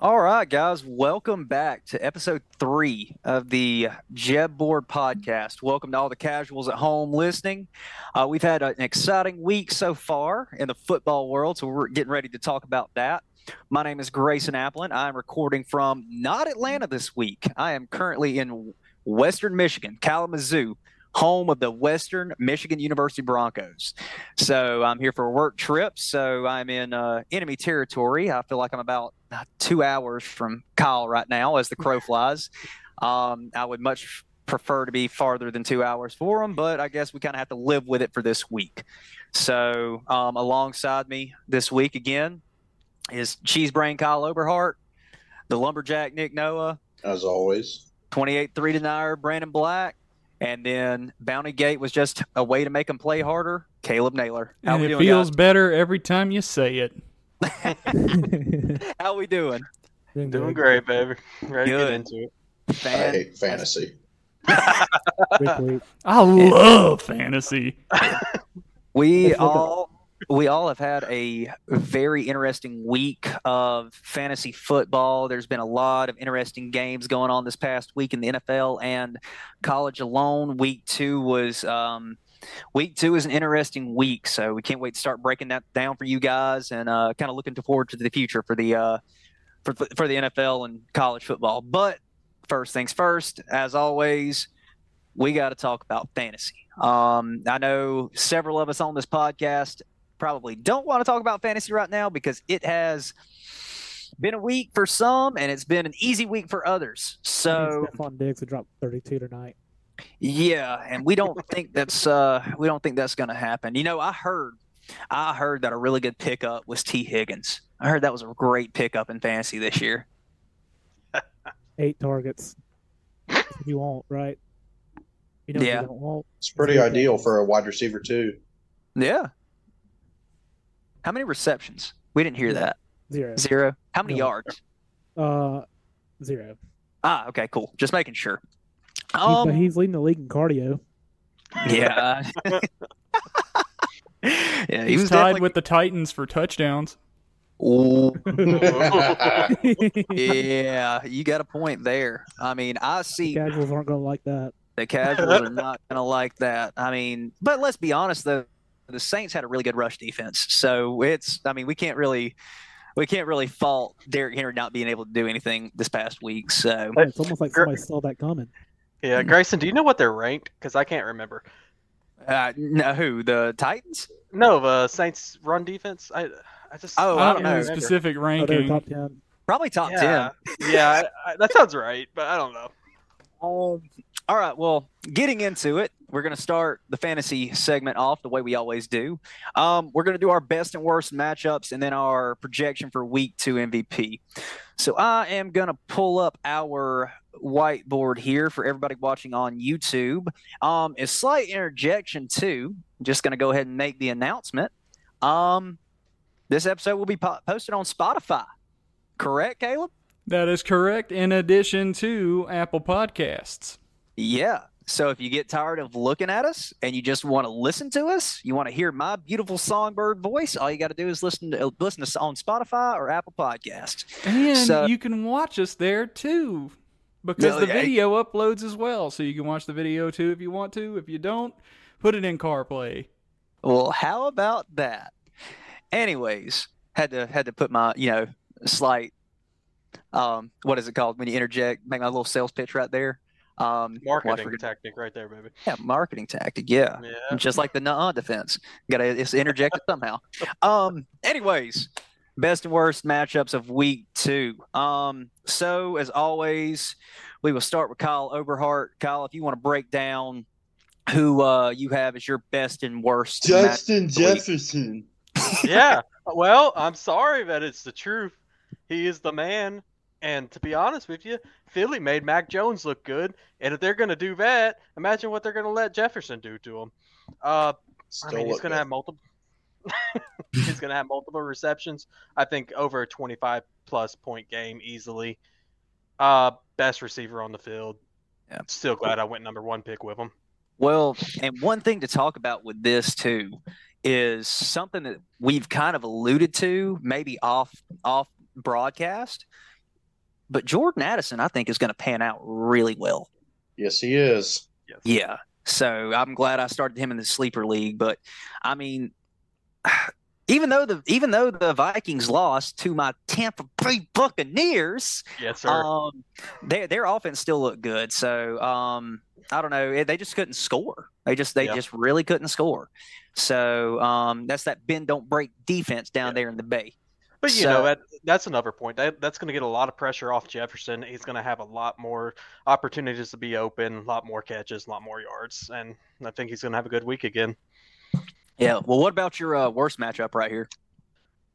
All right, guys, welcome back to episode three of the Jeb Board podcast. Welcome to all the casuals at home listening. Uh, we've had an exciting week so far in the football world, so we're getting ready to talk about that. My name is Grayson Applin. I'm recording from not Atlanta this week. I am currently in Western Michigan, Kalamazoo, home of the Western Michigan University Broncos. So I'm here for a work trip. So I'm in uh, enemy territory. I feel like I'm about two hours from Kyle right now as the crow flies. Um, I would much prefer to be farther than two hours for him, but I guess we kind of have to live with it for this week. So um, alongside me this week again is Cheese Brain Kyle Oberhart, the Lumberjack Nick Noah, as always, 28 3 denier Brandon Black, and then Bounty Gate was just a way to make him play harder. Caleb Naylor. How and it doing, feels guys? better every time you say it. How we doing? Doing, doing great, baby. Ready Good. to get into it. Fan- I hate fantasy. I love fantasy. We all we all have had a very interesting week of fantasy football. There's been a lot of interesting games going on this past week in the NFL and college alone. Week two was um, week two is an interesting week, so we can't wait to start breaking that down for you guys and uh, kind of looking forward to the future for the uh, for for the NFL and college football. But first things first, as always, we got to talk about fantasy. Um, I know several of us on this podcast probably don't want to talk about fantasy right now because it has been a week for some and it's been an easy week for others. So Stefon Diggs would drop 32 tonight. Yeah, and we don't think that's uh we don't think that's going to happen. You know, I heard I heard that a really good pickup was Tee Higgins. I heard that was a great pickup in fantasy this year. Eight targets. you won't, right? You know yeah. It's pretty ideal for a wide receiver too. Yeah. How many receptions? We didn't hear that. Zero. Zero. How many no. yards? Uh, zero. Ah, okay, cool. Just making sure. Um, he's, he's leading the league in cardio. Yeah. yeah, he he's was tied definitely... with the Titans for touchdowns. Oh. yeah, you got a point there. I mean, I see the casuals aren't going to like that. The casuals are not going to like that. I mean, but let's be honest though, the Saints had a really good rush defense, so it's. I mean, we can't really we can't really fault Derrick Henry not being able to do anything this past week. So it's almost like somebody saw that coming. Yeah, Grayson, do you know what they're ranked? Because I can't remember. Uh, no, who the Titans? No, the Saints run defense. I, I just oh, I don't, know specific ranking. Oh, top 10. Probably top yeah. ten. yeah, I, I, that sounds right, but I don't know. Um, all right. Well, getting into it, we're going to start the fantasy segment off the way we always do. Um, we're going to do our best and worst matchups and then our projection for week two MVP. So I am going to pull up our whiteboard here for everybody watching on YouTube. Um, a slight interjection too. I'm just going to go ahead and make the announcement. Um, this episode will be po- posted on Spotify. Correct, Caleb? That is correct. In addition to Apple Podcasts. Yeah. So if you get tired of looking at us and you just want to listen to us, you want to hear my beautiful songbird voice, all you got to do is listen to listen to us on Spotify or Apple Podcasts. And so, you can watch us there too because the video uploads as well. So you can watch the video too if you want to. If you don't, put it in CarPlay. Well, how about that? Anyways, had to had to put my you know slight um what is it called when you interject make my little sales pitch right there. Um, marketing tactic right there, baby. Yeah, marketing tactic. Yeah, yeah. just like the nah defense. Got to it's interjected somehow. Um, anyways, best and worst matchups of week two. Um, so as always, we will start with Kyle Oberhart. Kyle, if you want to break down who uh, you have as your best and worst, Justin Jefferson. yeah. Well, I'm sorry that it's the truth. He is the man. And to be honest with you, Philly made Mac Jones look good. And if they're going to do that, imagine what they're going to let Jefferson do to him. Uh, I mean, he's going to have multiple. he's going to have multiple receptions. I think over a 25 plus point game easily. Uh, best receiver on the field. Yeah. Still glad I went number one pick with him. Well, and one thing to talk about with this too is something that we've kind of alluded to, maybe off off broadcast, but Jordan Addison, I think, is going to pan out really well. Yes, he is. Yes. Yeah. So I'm glad I started him in the sleeper league. But I mean, even though the even though the Vikings lost to my Tampa Bay Buccaneers, Yes, sir. um, their their offense still looked good. So um, I don't know. They just couldn't score. They just they Yeah. just really couldn't score. So um, that's that bend don't break defense down Yeah. there in the Bay. But you So- know that that's another point. That that's going to get a lot of pressure off Jefferson. He's going to have a lot more opportunities to be open, a lot more catches, a lot more yards, and I think he's going to have a good week again. Yeah. Well, what about your uh, worst matchup right here?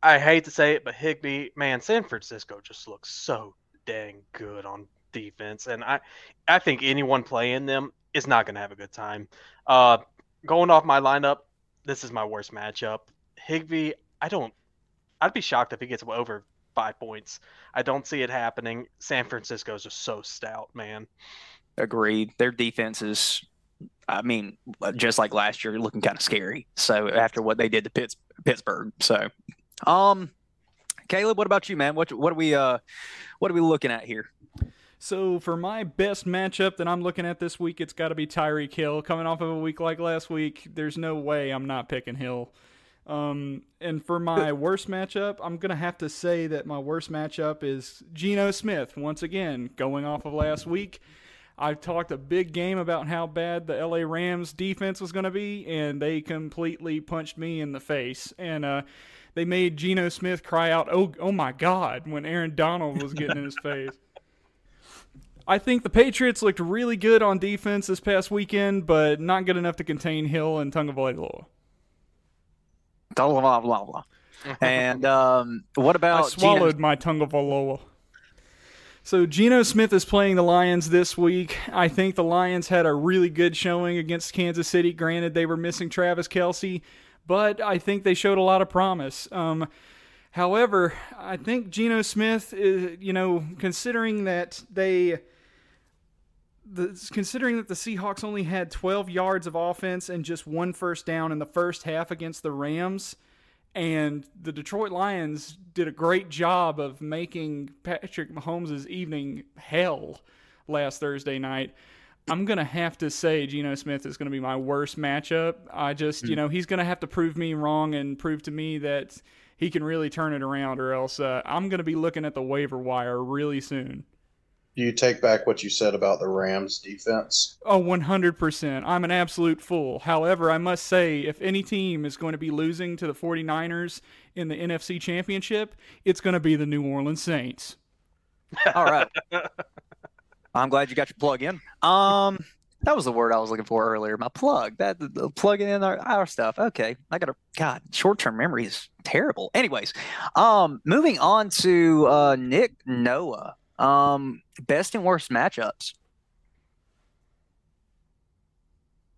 I hate to say it, but Higbee, man, San Francisco just looks so dang good on defense, and I I think anyone playing them is not going to have a good time. Uh, going off my lineup, this is my worst matchup. Higbee, I don't. I'd be shocked if he gets over five points. I don't see it happening. San Francisco is just so stout, man. Agreed. Their defense is, I mean, just like last year, looking kind of scary. So after what they did to Pitts, Pittsburgh, so, um, Caleb, what about you, man? What what are we uh, what are we looking at here? So for my best matchup that I'm looking at this week, it's got to be Tyreek Hill. Coming off of a week like last week, there's no way I'm not picking Hill. Um, and for my worst matchup, I'm gonna have to say that my worst matchup is Geno Smith. Once again, going off of last week, I talked a big game about how bad the LA Rams defense was gonna be, and they completely punched me in the face. And uh, they made Geno Smith cry out, "Oh, oh my God!" when Aaron Donald was getting in his face. I think the Patriots looked really good on defense this past weekend, but not good enough to contain Hill and Tungavailoa. Blah blah blah blah. And um, what I about swallowed my Tungavailoa. So Geno Smith is playing the Lions this week. I think the Lions had a really good showing against Kansas City. Granted, they were missing Travis Kelce, but I think they showed a lot of promise. Um, however, I think Geno Smith is, you know, considering that they the, considering that the Seahawks only had 12 yards of offense and just one first down in the first half against the Rams, and the Detroit Lions did a great job of making Patrick Mahomes' evening hell last Thursday night. I'm going to have to say Geno Smith is going to be my worst matchup. I just, you know, he's going to have to prove me wrong and prove to me that he can really turn it around, or else uh, I'm going to be looking at the waiver wire really soon. Do you take back what you said about the Rams defense? Oh, 100%. I'm an absolute fool. However, I must say, if any team is going to be losing to the 49ers in the NFC Championship, it's going to be the New Orleans Saints. All right. I'm glad you got your plug in. Um, that was the word I was looking for earlier. My plug. That the, the plugging in our, our stuff. Okay, I got to. God, short term memory is terrible. Anyways, um, moving on to uh, Nick Noah. Um, best and worst matchups.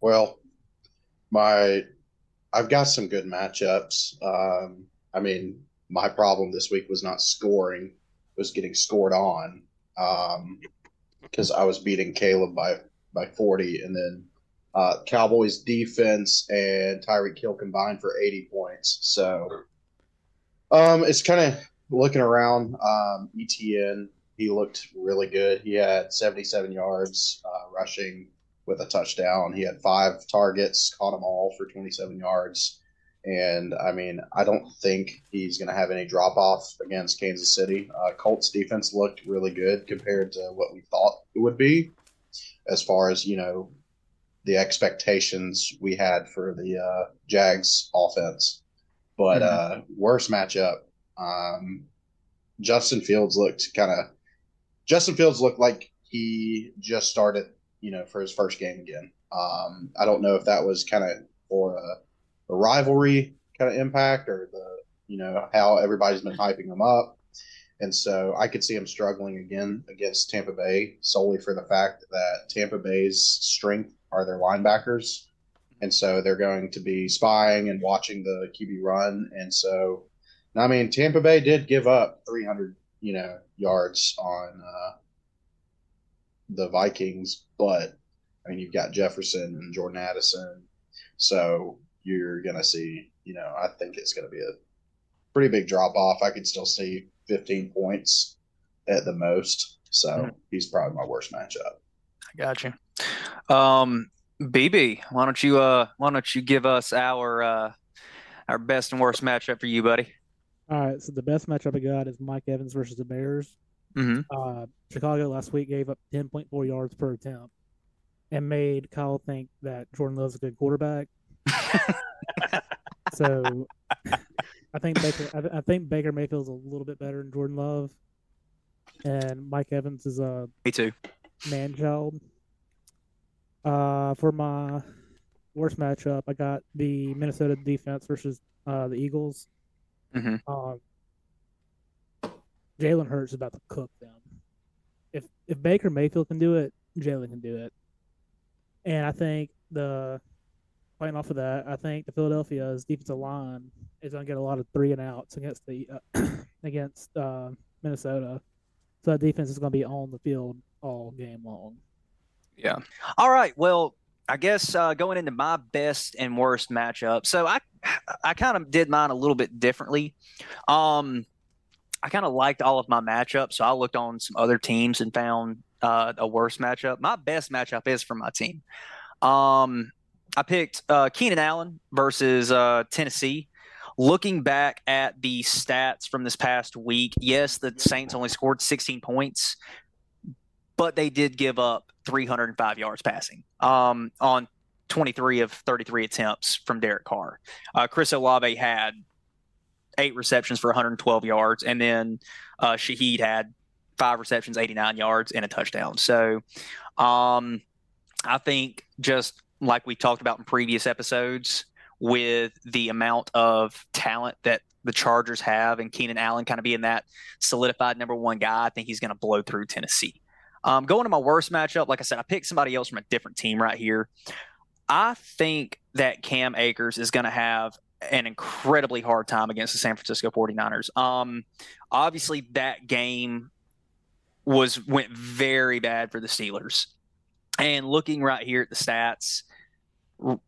Well, my I've got some good matchups. Um, I mean, my problem this week was not scoring, was getting scored on. Um, because I was beating Caleb by by 40, and then uh, Cowboys defense and Tyreek Hill combined for 80 points. So um, it's kind of looking around. Um, ETN, he looked really good. He had 77 yards uh, rushing with a touchdown. He had five targets, caught them all for 27 yards. And I mean, I don't think he's going to have any drop off against Kansas City. Uh, Colts defense looked really good compared to what we thought it would be, as far as you know, the expectations we had for the uh, Jags offense. But uh, worst matchup, um, Justin Fields looked kind of. Justin Fields looked like he just started, you know, for his first game again. Um, I don't know if that was kind of for a the rivalry kind of impact or the you know how everybody's been hyping him up. And so i could see him struggling again against tampa bay solely for the fact that tampa bay's strength are their linebackers. And so they're going to be spying and watching the qb run. And so i mean tampa bay did give up 300 you know yards on uh, the vikings but i mean you've got jefferson and jordan addison so you're going to see, you know, I think it's going to be a pretty big drop off. I could still see 15 points at the most. So mm-hmm. he's probably my worst matchup. I got you. Um, BB, why don't you uh why don't you give us our uh our best and worst matchup for you, buddy? All right, so the best matchup I got is Mike Evans versus the Bears. Mm-hmm. Uh, Chicago last week gave up 10.4 yards per attempt and made Kyle think that Jordan Love's a good quarterback. so I think Baker, I, I think Baker Mayfield's a little bit better than Jordan Love, and Mike Evans is a me too man child. Uh, for my worst matchup, I got the Minnesota defense versus uh, the Eagles. Mm-hmm. Uh, Jalen Hurts is about to cook them. If if Baker Mayfield can do it, Jalen can do it. And I think the playing off of that, I think the Philadelphia's defensive line is going to get a lot of three and outs against the uh, against uh, Minnesota. So that defense is going to be on the field all game long. Yeah. All right. Well, I guess uh, going into my best and worst matchup. So I I kind of did mine a little bit differently. Um, I kind of liked all of my matchups, so I looked on some other teams and found uh, a worse matchup. My best matchup is for my team. Um, I picked uh, Keenan Allen versus uh, Tennessee. Looking back at the stats from this past week, yes, the Saints only scored 16 points, but they did give up 305 yards passing um, on 23 of 33 attempts from Derek Carr. Uh, Chris Olave had eight receptions for 112 yards, and then uh, Shaheed had five receptions, 89 yards, and a touchdown. So um, I think just like we talked about in previous episodes, with the amount of talent that the Chargers have and Keenan Allen kind of being that solidified number one guy, I think he's going to blow through Tennessee. Um, going to my worst matchup, like I said, I picked somebody else from a different team right here. I think that Cam Akers is going to have an incredibly hard time against the San Francisco 49ers. Um, obviously, that game was went very bad for the Steelers. And looking right here at the stats, the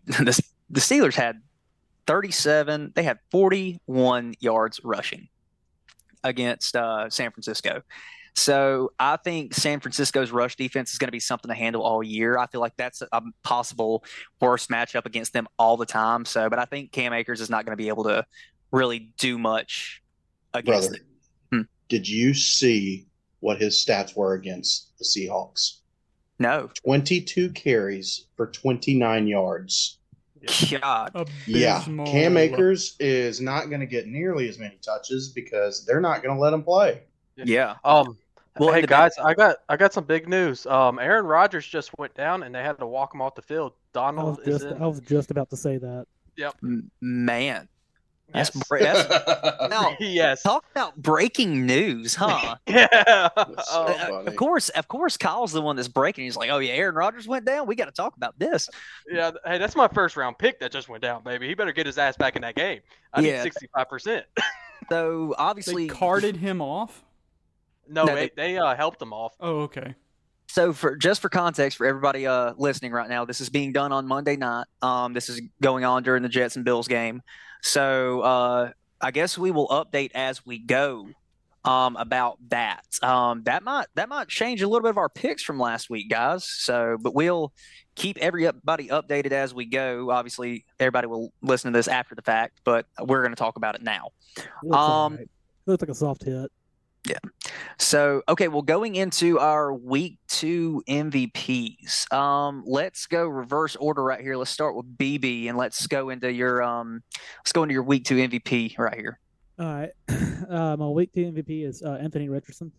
the, the Steelers had 37. They had 41 yards rushing against uh, San Francisco. So I think San Francisco's rush defense is going to be something to handle all year. I feel like that's a possible worst matchup against them all the time. So, but I think Cam Akers is not going to be able to really do much against Brother, it. Hmm. Did you see what his stats were against the Seahawks? No. 22 carries for 29 yards. God. Yeah. Cam Akers is not going to get nearly as many touches because they're not going to let him play. Yeah. Um well, hey guys, I got I got some big news. Um, Aaron Rodgers just went down, and they had to walk him off the field. Donald I was just, I was just about to say that. Yep. Man, that's, yes. that's now, yes. Talk about breaking news, huh? yeah. So uh, of course, of course, Kyle's the one that's breaking. He's like, "Oh yeah, Aaron Rodgers went down. We got to talk about this." Yeah. Hey, that's my first round pick that just went down, baby. He better get his ass back in that game. I yeah. need sixty five percent. So obviously, they carted him off. No, no they, they uh, helped them off. Oh, okay. So for just for context for everybody uh, listening right now, this is being done on Monday night. Um, this is going on during the Jets and Bills game. So uh, I guess we will update as we go um, about that. Um, that might that might change a little bit of our picks from last week, guys. So, but we'll keep everybody updated as we go. Obviously, everybody will listen to this after the fact, but we're going to talk about it now. Looks um, right. looks like a soft hit. Yeah. So, okay, well, going into our week two MVPs, um, let's go reverse order right here. Let's start with BB and let's go into your um, let's go into your week two MVP right here. All right, uh, my week two MVP is uh, Anthony Richardson.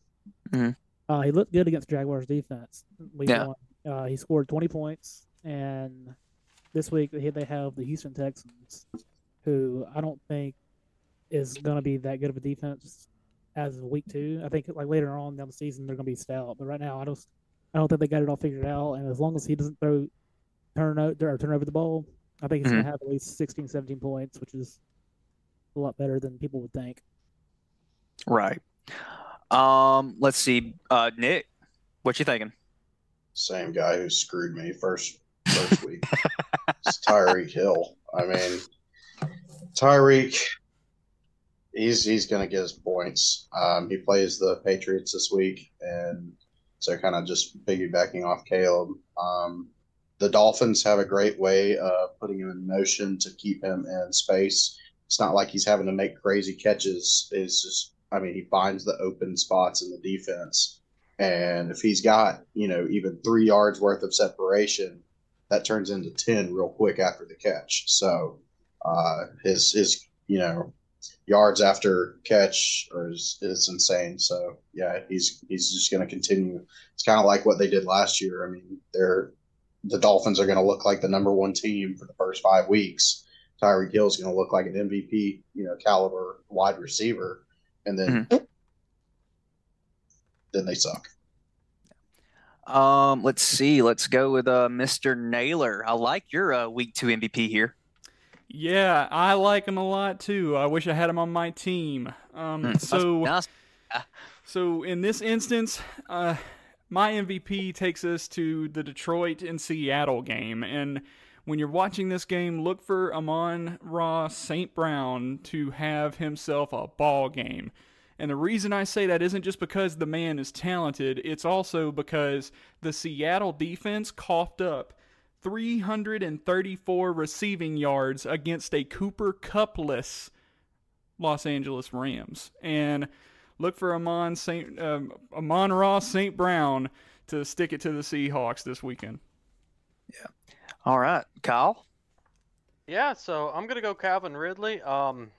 Mm-hmm. Uh, he looked good against Jaguars defense. Week yeah. one, uh, he scored 20 points, and this week they have the Houston Texans, who I don't think is going to be that good of a defense as of week two. I think like later on down the season they're going to be stout, but right now I don't I don't think they got it all figured out. And as long as he doesn't throw turn out or turn over the ball, I think he's mm-hmm. going to have at least 16, 17 points, which is a lot better than people would think. Right. Um. Let's see. Uh, Nick, what you thinking? Same guy who screwed me first first week. it's Tyreek Hill. I mean, Tyreek he's he's going to get his points. Um, he plays the Patriots this week, and so kind of just piggybacking off Caleb. Um, the Dolphins have a great way of putting him in motion to keep him in space. It's not like he's having to make crazy catches. It's just, I mean, he finds the open spots in the defense, and if he's got you know even three yards worth of separation, that turns into ten real quick after the catch. So uh, his his you know yards after catch is, is insane. So yeah, he's he's just going to continue. It's kind of like what they did last year. I mean, they're the Dolphins are going to look like the number one team for the first five weeks. Tyreek Hill is going to look like an MVP, you know, caliber wide receiver, and then mm-hmm. then they suck. Um, let's see. Let's go with uh, Mr. Naylor. I like your uh, week two MVP here. Yeah, I like him a lot too. I wish I had him on my team. Um, mm, so, so in this instance, uh, my MVP takes us to the Detroit and Seattle game, and when you're watching this game, look for Amon-Ra St. Brown to have himself a ball game. And the reason I say that isn't just because the man is talented, it's also because the Seattle defense coughed up 334 receiving yards against a Cooper Cupless Los Angeles Rams. And look for Amon Saint um, Amon-Ra St. Brown to stick it to the Seahawks this weekend. Yeah. All right, Kyle. Yeah, so I'm gonna go Calvin Ridley. Um,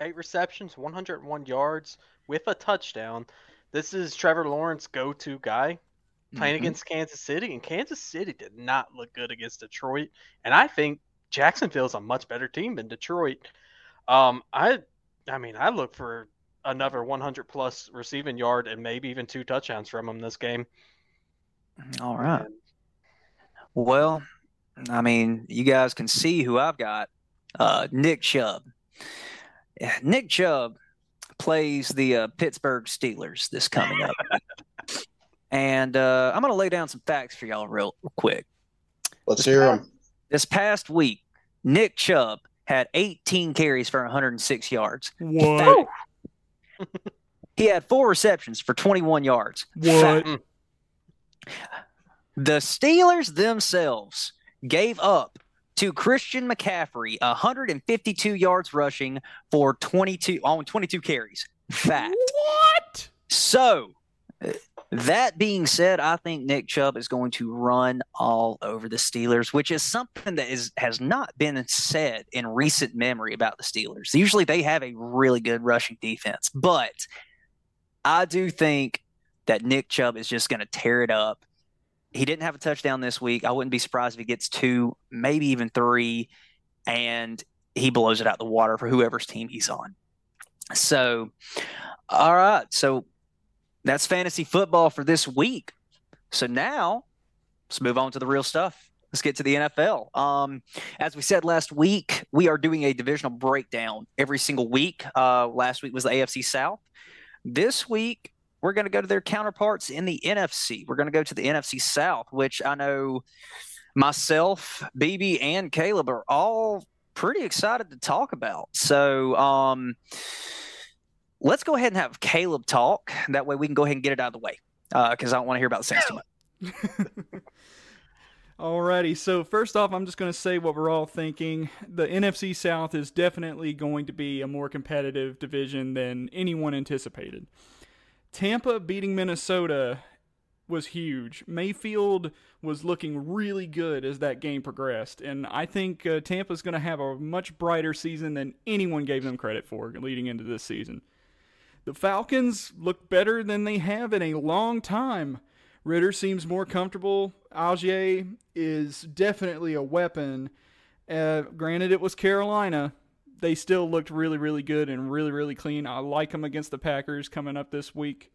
eight receptions, 101 yards with a touchdown. This is Trevor Lawrence go-to guy playing mm-hmm. against Kansas City, and Kansas City did not look good against Detroit. And I think Jacksonville is a much better team than Detroit. Um, I, I mean, I look for another 100 plus receiving yard and maybe even two touchdowns from him this game. All right. Well, I mean, you guys can see who I've got. Uh, Nick Chubb. Nick Chubb plays the uh, Pittsburgh Steelers this coming up. And uh, I'm going to lay down some facts for y'all real, real quick. Let's this hear past, them. This past week, Nick Chubb had 18 carries for 106 yards. What? he had four receptions for 21 yards. What? The Steelers themselves gave up to Christian McCaffrey 152 yards rushing for 22 on 22 carries. Fact. What? So that being said, I think Nick Chubb is going to run all over the Steelers, which is something that is has not been said in recent memory about the Steelers. Usually they have a really good rushing defense, but I do think that Nick Chubb is just going to tear it up. He didn't have a touchdown this week. I wouldn't be surprised if he gets two, maybe even three, and he blows it out the water for whoever's team he's on. So, all right. So that's fantasy football for this week. So now let's move on to the real stuff. Let's get to the NFL. Um, as we said last week, we are doing a divisional breakdown every single week. Uh, last week was the AFC South. This week, we're going to go to their counterparts in the NFC. We're going to go to the NFC South, which I know myself, BB, and Caleb are all pretty excited to talk about. So, um, let's go ahead and have Caleb talk. That way we can go ahead and get it out of the way because uh, I don't want to hear about the Saints too much. Alrighty, so first off, I'm just going to say what we're all thinking. The NFC South is definitely going to be a more competitive division than anyone anticipated. Tampa beating Minnesota was huge. Mayfield was looking really good as that game progressed, and I think uh, Tampa's going to have a much brighter season than anyone gave them credit for leading into this season. The Falcons look better than they have in a long time. Ridder seems more comfortable. Allgeier is definitely a weapon. Uh, granted, it was Carolina. They still looked really, really good and really, really clean. I like them against the Packers coming up this week.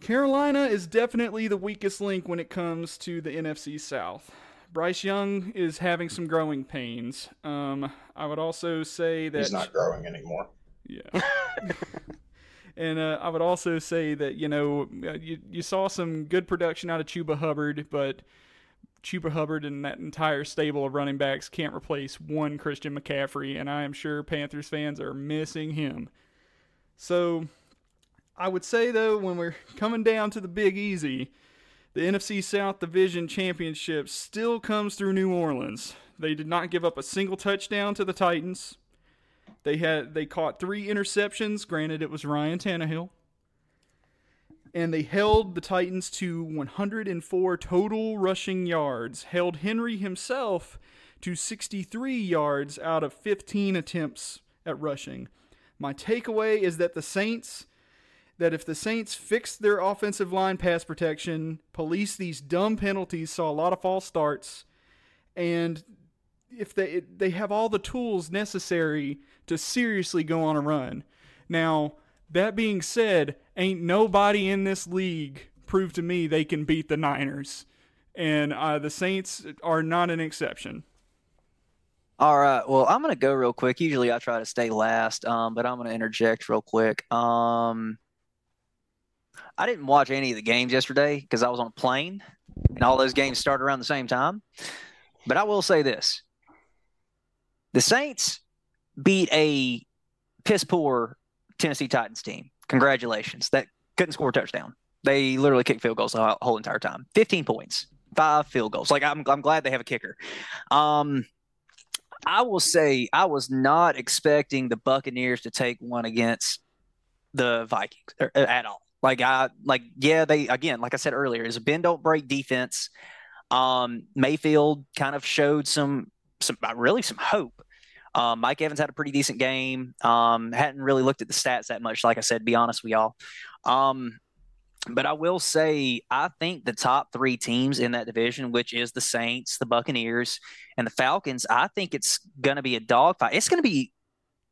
Carolina is definitely the weakest link when it comes to the NFC South. Bryce Young is having some growing pains. Um, I would also say that he's not growing anymore. Yeah. and uh, I would also say that you know uh, you you saw some good production out of Chuba Hubbard, but Chuba Hubbard and that entire stable of running backs can't replace one Christian McCaffrey, and I am sure Panthers fans are missing him. So I would say, though, when we're coming down to the Big Easy, the NFC South Division Championship still comes through New Orleans. They did not give up a single touchdown to the Titans. They had they caught three interceptions. Granted, it was Ryan Tannehill and they held the Titans to 104 total rushing yards, held Henry himself to 63 yards out of 15 attempts at rushing. My takeaway is that the Saints that if the Saints fix their offensive line pass protection, police these dumb penalties, saw a lot of false starts, and if they they have all the tools necessary to seriously go on a run. Now, that being said, ain't nobody in this league proved to me they can beat the Niners, and uh, the Saints are not an exception. All right. Well, I'm going to go real quick. Usually I try to stay last, um, but I'm going to interject real quick. Um, I didn't watch any of the games yesterday because I was on a plane, and all those games start around the same time. But I will say this: the Saints beat a piss poor Tennessee Titans team. Congratulations. That couldn't score a touchdown. They literally kicked field goals the whole entire time. 15 points, five field goals. Like I'm, I'm glad they have a kicker. Um, I will say I was not expecting the Buccaneers to take one against the Vikings er, at all. Like I like yeah they again like I said earlier is a bend don't break defense. Um, Mayfield kind of showed some some really some hope um, Mike Evans had a pretty decent game. Um, hadn't really looked at the stats that much, like I said, be honest with y'all. Um, but I will say, I think the top three teams in that division, which is the Saints, the Buccaneers, and the Falcons, I think it's going to be a dogfight. It's going to be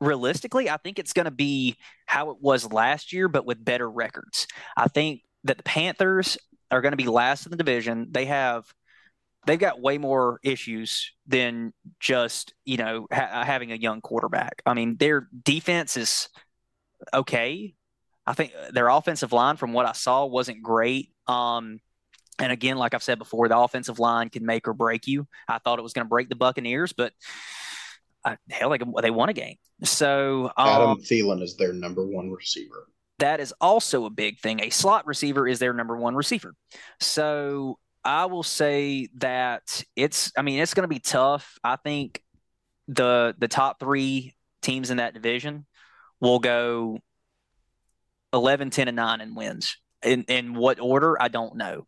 realistically, I think it's going to be how it was last year, but with better records. I think that the Panthers are going to be last in the division. They have they've got way more issues than just you know ha- having a young quarterback. I mean, their defense is okay. I think their offensive line, from what I saw, wasn't great. Um, and again, like I've said before, the offensive line can make or break you. I thought it was going to break the Buccaneers, but uh, hell, they, they won a game. So um, Adam Thielen is their number one receiver. That is also a big thing. A slot receiver is their number one receiver. So I will say that it's. I mean, it's going to be tough. I think the the top three teams in that division will go 11, 10, and 9 in wins. In, in what order, I don't know.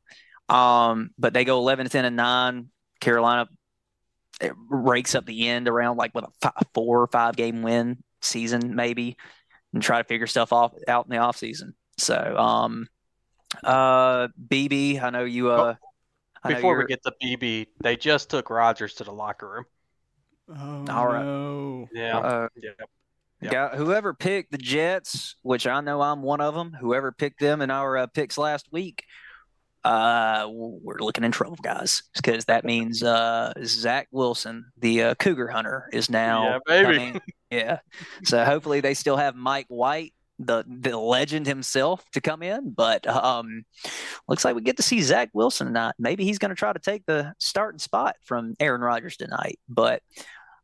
Um, but they go 11, 10, and 9. Carolina rakes up the end around like with a five, four or five game win season, maybe, and try to figure stuff off out in the off season. So, um, uh, BB, I know you, uh, oh before we get to BB, they just took Rodgers to the locker room. Oh All right. no! Yeah. Uh, yeah. Yeah. whoever picked the Jets, which I know I'm one of them. Whoever picked them in our uh, picks last week, uh, we're looking in trouble, guys, because that means uh, Zach Wilson, the uh, Cougar Hunter, is now. Yeah, baby. yeah. So hopefully they still have Mike White the the legend himself to come in, but um, looks like we get to see Zach Wilson tonight. Maybe he's going to try to take the starting spot from Aaron Rodgers tonight. But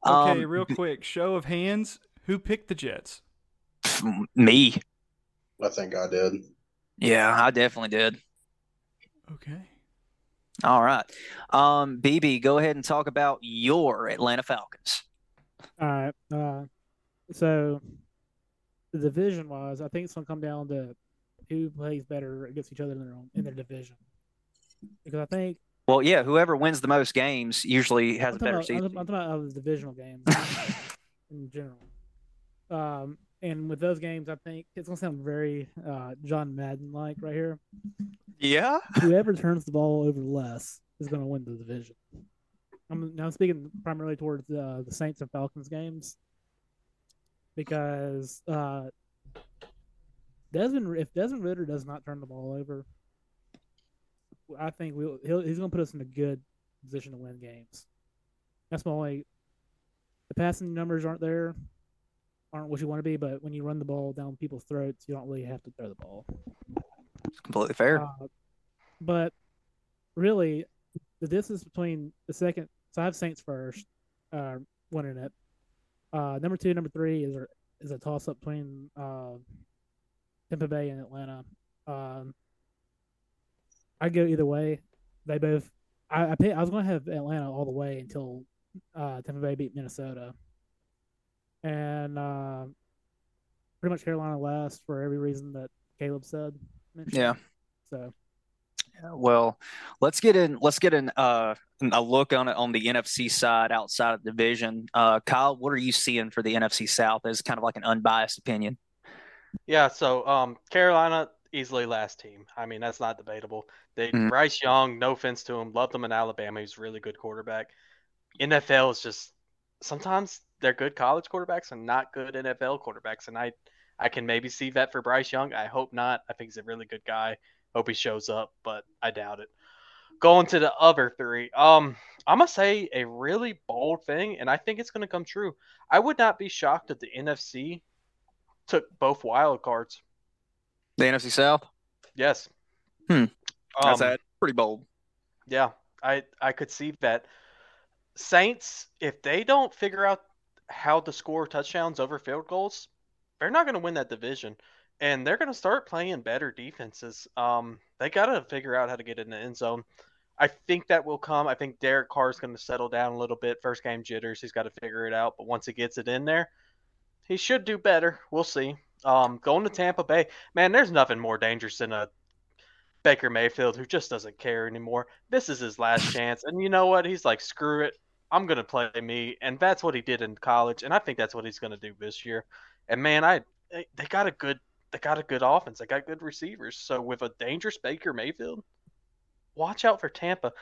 um, okay, real quick, show of hands, who picked the Jets? Me. I think I did. Yeah, I definitely did. Okay. All right. Um, BB, go ahead and talk about your Atlanta Falcons. All right. Uh, so the division wise, I think it's gonna come down to who plays better against each other in their own in their division. Because I think well, yeah, whoever wins the most games usually has a better about, season. I'm talking about the divisional games in general. Um, and with those games, I think it's gonna sound very uh, John Madden like right here. Yeah. Whoever turns the ball over less is gonna win the division. I'm now speaking primarily towards uh, the Saints and Falcons games because uh, Desmond, if Desmond Ridder does not turn the ball over, I think we'll, he's going to put us in a good position to win games. That's my only. The passing numbers aren't there, aren't what you want to be, but when you run the ball down people's throats, you don't really have to throw the ball. It's completely fair. Uh, but really, the distance between the second. So I have Saints first, uh, winning it. Uh, number two, number three is a, is a toss up between uh, Tampa Bay and Atlanta. Um, I go either way. They both. I I, pay, I was going to have Atlanta all the way until uh, Tampa Bay beat Minnesota, and uh, pretty much Carolina last for every reason that Caleb said. mentioned. Yeah. So Well, let's get in. Let's get in uh, a look on it on the NFC side outside of the division. Uh, Kyle, what are you seeing for the NFC South as kind of like an unbiased opinion? Yeah, so um, Carolina easily last team. I mean, that's not debatable. They Mhm. Bryce Young, no offense to him, loved him in Alabama. He's a really good quarterback. NFL is just sometimes they're good college quarterbacks and not good NFL quarterbacks. And I I can maybe see that for Bryce Young. I hope not. I think he's a really good guy. Hope he shows up, but I doubt it. Going to the other three, um, I'm gonna say a really bold thing, and I think it's gonna come true. I would not be shocked if the NFC took both wild cards. The NFC South. Yes. Hmm. That's Um, pretty bold. yeah, I I could see that. Saints, if they don't figure out how to score touchdowns over field goals, they're not going to win that division, and they're going to start playing better defenses. Um, they got to figure out how to get in the end zone. I think that will come. I think Derek Carr is going to settle down a little bit. First game jitters, he's got to figure it out. But once he gets it in there, he should do better. We'll see. Um, going to Tampa Bay, man, there's nothing more dangerous than a Baker Mayfield who just doesn't care anymore. This is his last chance, and you know what? He's like, screw it. I'm gonna play me, and that's what he did in college, and I think that's what he's gonna do this year. And man, I they got a good they got a good offense. They got good receivers. So with a dangerous Baker Mayfield, watch out for Tampa.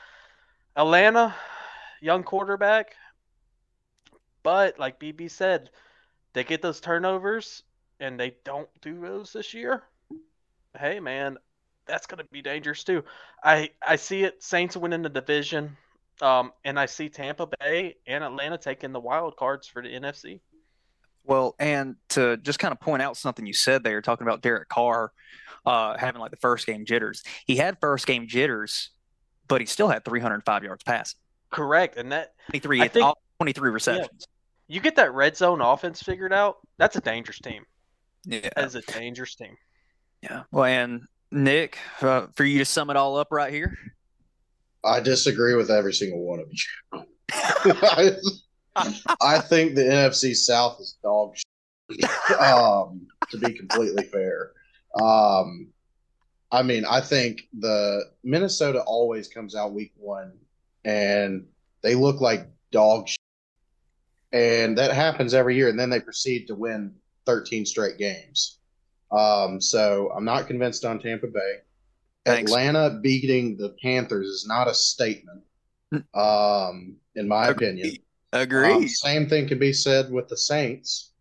Atlanta, young quarterback, but like BB said, they get those turnovers and they don't do those this year. Hey man, that's gonna be dangerous too. I I see it Saints winning the division. Um, and I see Tampa Bay and Atlanta taking the wild cards for the NFC. Well, and to just kind of point out something you said there, talking about Derek Carr uh, having like the first game jitters. He had first game jitters, but he still had 305 yards passing. Correct, and that 23, I think- all 23 receptions. you get that red zone offense figured out. That's a dangerous team. Yeah. That is a dangerous team. Yeah. Well, and Nick, uh, for you to sum it all up right here. I disagree with every single one of you. I, think the NFC South is dog shit. Um, to be completely fair. Um, I mean, I think the Minnesota always comes out week one and they look like dog shit. And that happens every year. And then they proceed to win 13 straight games. Um, so I'm not convinced on Tampa Bay. Thanks. Atlanta beating the Panthers is not a statement, um, in my opinion. Agreed. Um, same thing can be said with the Saints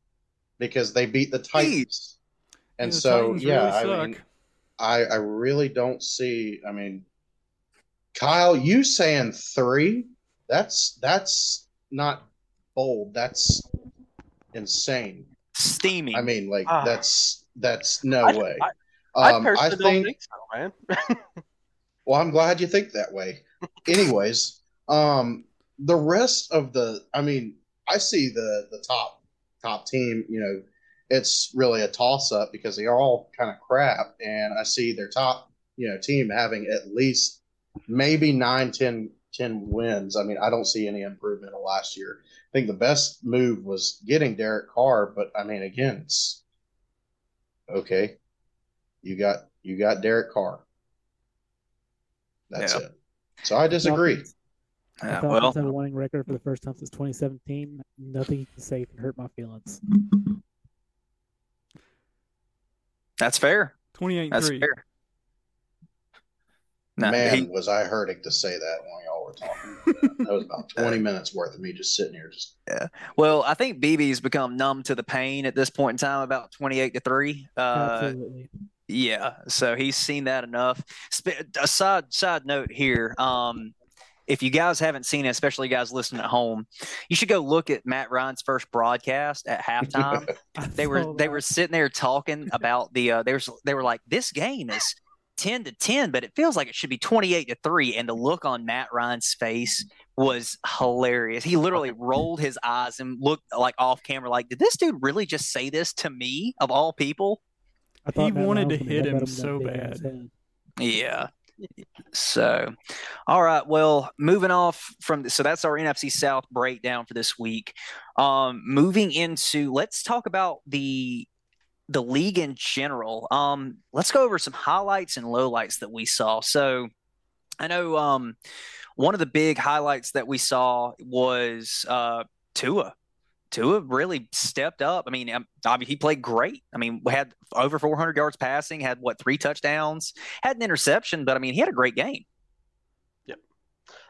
because they beat the Titans. And the so, Titans yeah, really I mean. I, I really don't see. I mean, Kyle, you saying three? That's that's not bold. That's insane. Steaming. I mean, like Ah. that's that's no I- way. I- I Um, I personally don't think think so, man. Well, I'm glad you think that way. Anyways, um, the rest of the, I mean, I see the the top top team. You know, it's really a toss up because they are all kind of crap, and I see their top you know team having at least maybe nine, 10, 10 wins. I mean, I don't see any improvement in last year. I think the best move was getting Derek Carr, but I mean, again, it's okay. You got you got Derek Carr. That's Yeah. it. So I disagree. Falcons- Yeah, the Falcons well, have a winning record for the first time since 2017. Nothing you can say can hurt my feelings. that's fair. 28 That's three. fair. No, Man, he- was I hurting to say that when y'all were talking. About that. that was about 20 minutes worth of me just sitting here just well, I think BB's become numb to the pain at this point in time, about 28 to 3. Uh, Absolutely. Yeah, so he's seen that enough. Sp- A side side note here, um, if you guys haven't seen it, especially guys listening at home, you should go look at Matt Ryan's first broadcast at halftime. They were saw they were sitting there talking about the uh, they were they were like this game is 10 to 10, but it feels like it should be 28 to 3. And the look on Matt Ryan's face was hilarious. He literally rolled his eyes and looked like off camera, like, did this dude really just say this to me of all people? he wanted to hit him so bad. Yeah. So, all right. Well, moving off from so that's our NFC South breakdown for this week. Um, moving into let's talk about the the league in general. Um, let's go over some highlights and lowlights that we saw. So, I know um, one of the big highlights that we saw was uh, Tua. Tua really stepped up. I mean, um, he played great. I mean, had over 400 yards passing, had what three touchdowns, had an interception, but I mean, he had a great game. Yep.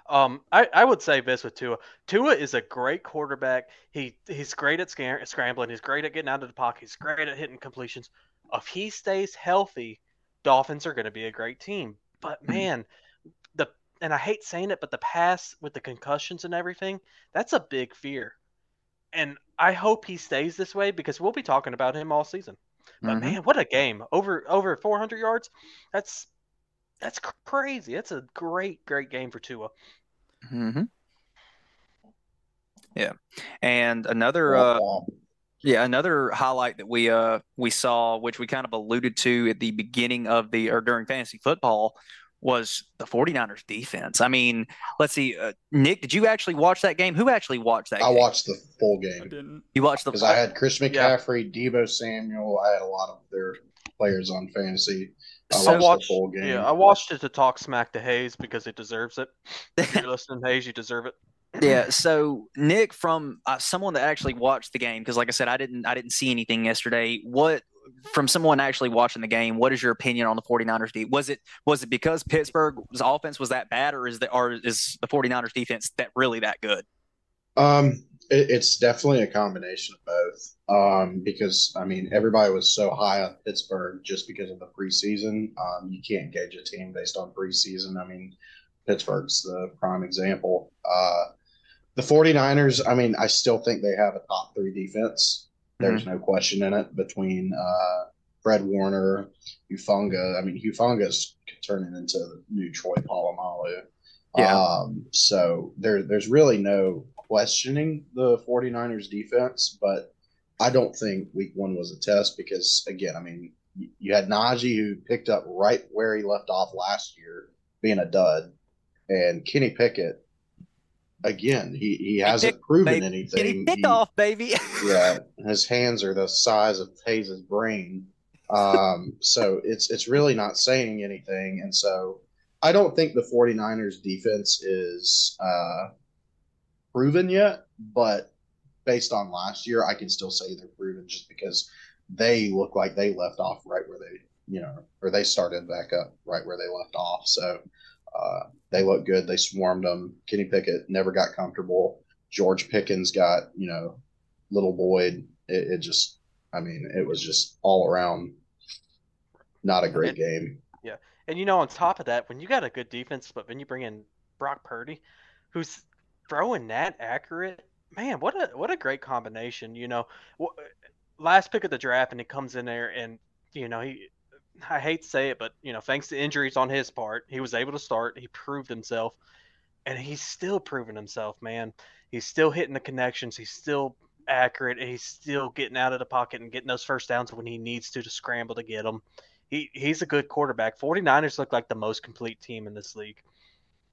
Um, I, I would say this with Tua. Tua is a great quarterback. He he's great at scar- scrambling. He's great at getting out of the pocket. He's great at hitting completions. If he stays healthy, Dolphins are going to be a great team. But mm-hmm. man, the and I hate saying it, but the pass with the concussions and everything, that's a big fear and I hope he stays this way because we'll be talking about him all season. But mm-hmm. man, what a game! Over over 400 yards. That's that's crazy. That's a great great game for Tua. Mm-hmm. Yeah, and another uh, yeah another highlight that we uh we saw, which we kind of alluded to at the beginning of the or during fantasy football, was the 49ers defense. I mean, let's see. Uh, Nick, did you actually watch that game? Who actually watched that I game? watched the full game. I didn't. You watched the Because I had Chris McCaffrey, yeah. Deebo Samuel. I had a lot of their players on fantasy. I watched, watched the full game. Yeah, I watched it to talk smack to Hayes because it deserves it. If you're listening, Hayes, you deserve it. yeah. So Nick, from uh, someone that actually watched the game, because like I said, I didn't, I didn't see anything yesterday. What from someone actually watching the game, what is your opinion on the 49ers defense? Was it was it because Pittsburgh's offense was that bad or is the or is the 49ers defense that really that good? Um it, it's definitely a combination of both. Um, because I mean everybody was so high on Pittsburgh just because of the preseason. Um, you can't gauge a team based on preseason. I mean, Pittsburgh's the prime example. Uh the 49ers, I mean, I still think they have a top three defense. There's mm-hmm. no question in it between uh, Fred Warner, Hufanga. I mean, Hufanga's turning into the new Troy Polamalu. Yeah. Um, so there, there's really no questioning the 49ers defense, but I don't think week one was a test because, again, I mean, you had Najee who picked up right where he left off last year, being a dud, and Kenny Pickett again, he, he hasn't pick, proven baby. anything. Pick he, off, baby. yeah, his hands are the size of Hayes' brain. Um, so it's it's really not saying anything. And so I don't think the 49ers defense is uh, proven yet, but based on last year, I can still say they're proven just because they look like they left off right where they, you know, or they started back up right where they left off. So uh, they look good. They swarmed them. Kenny Pickett never got comfortable. George Pickens got, you know, little Boyd. It, it just, I mean, it was just all around not a great game. Yeah. And, you know, on top of that, when you got a good defense, but when you bring in Brock Purdy, who's throwing that accurate, man, what a what a great combination. You know, last pick of the draft, and he comes in there and you know he I hate to say it, but you know, thanks to injuries on his part, he was able to start. He proved himself, and he's still proving himself, man. He's still hitting the connections. He's still accurate. he's still getting out of the pocket and getting those first downs when he needs to to scramble to get them. He he's a good quarterback. 49ers look like the most complete team in this league.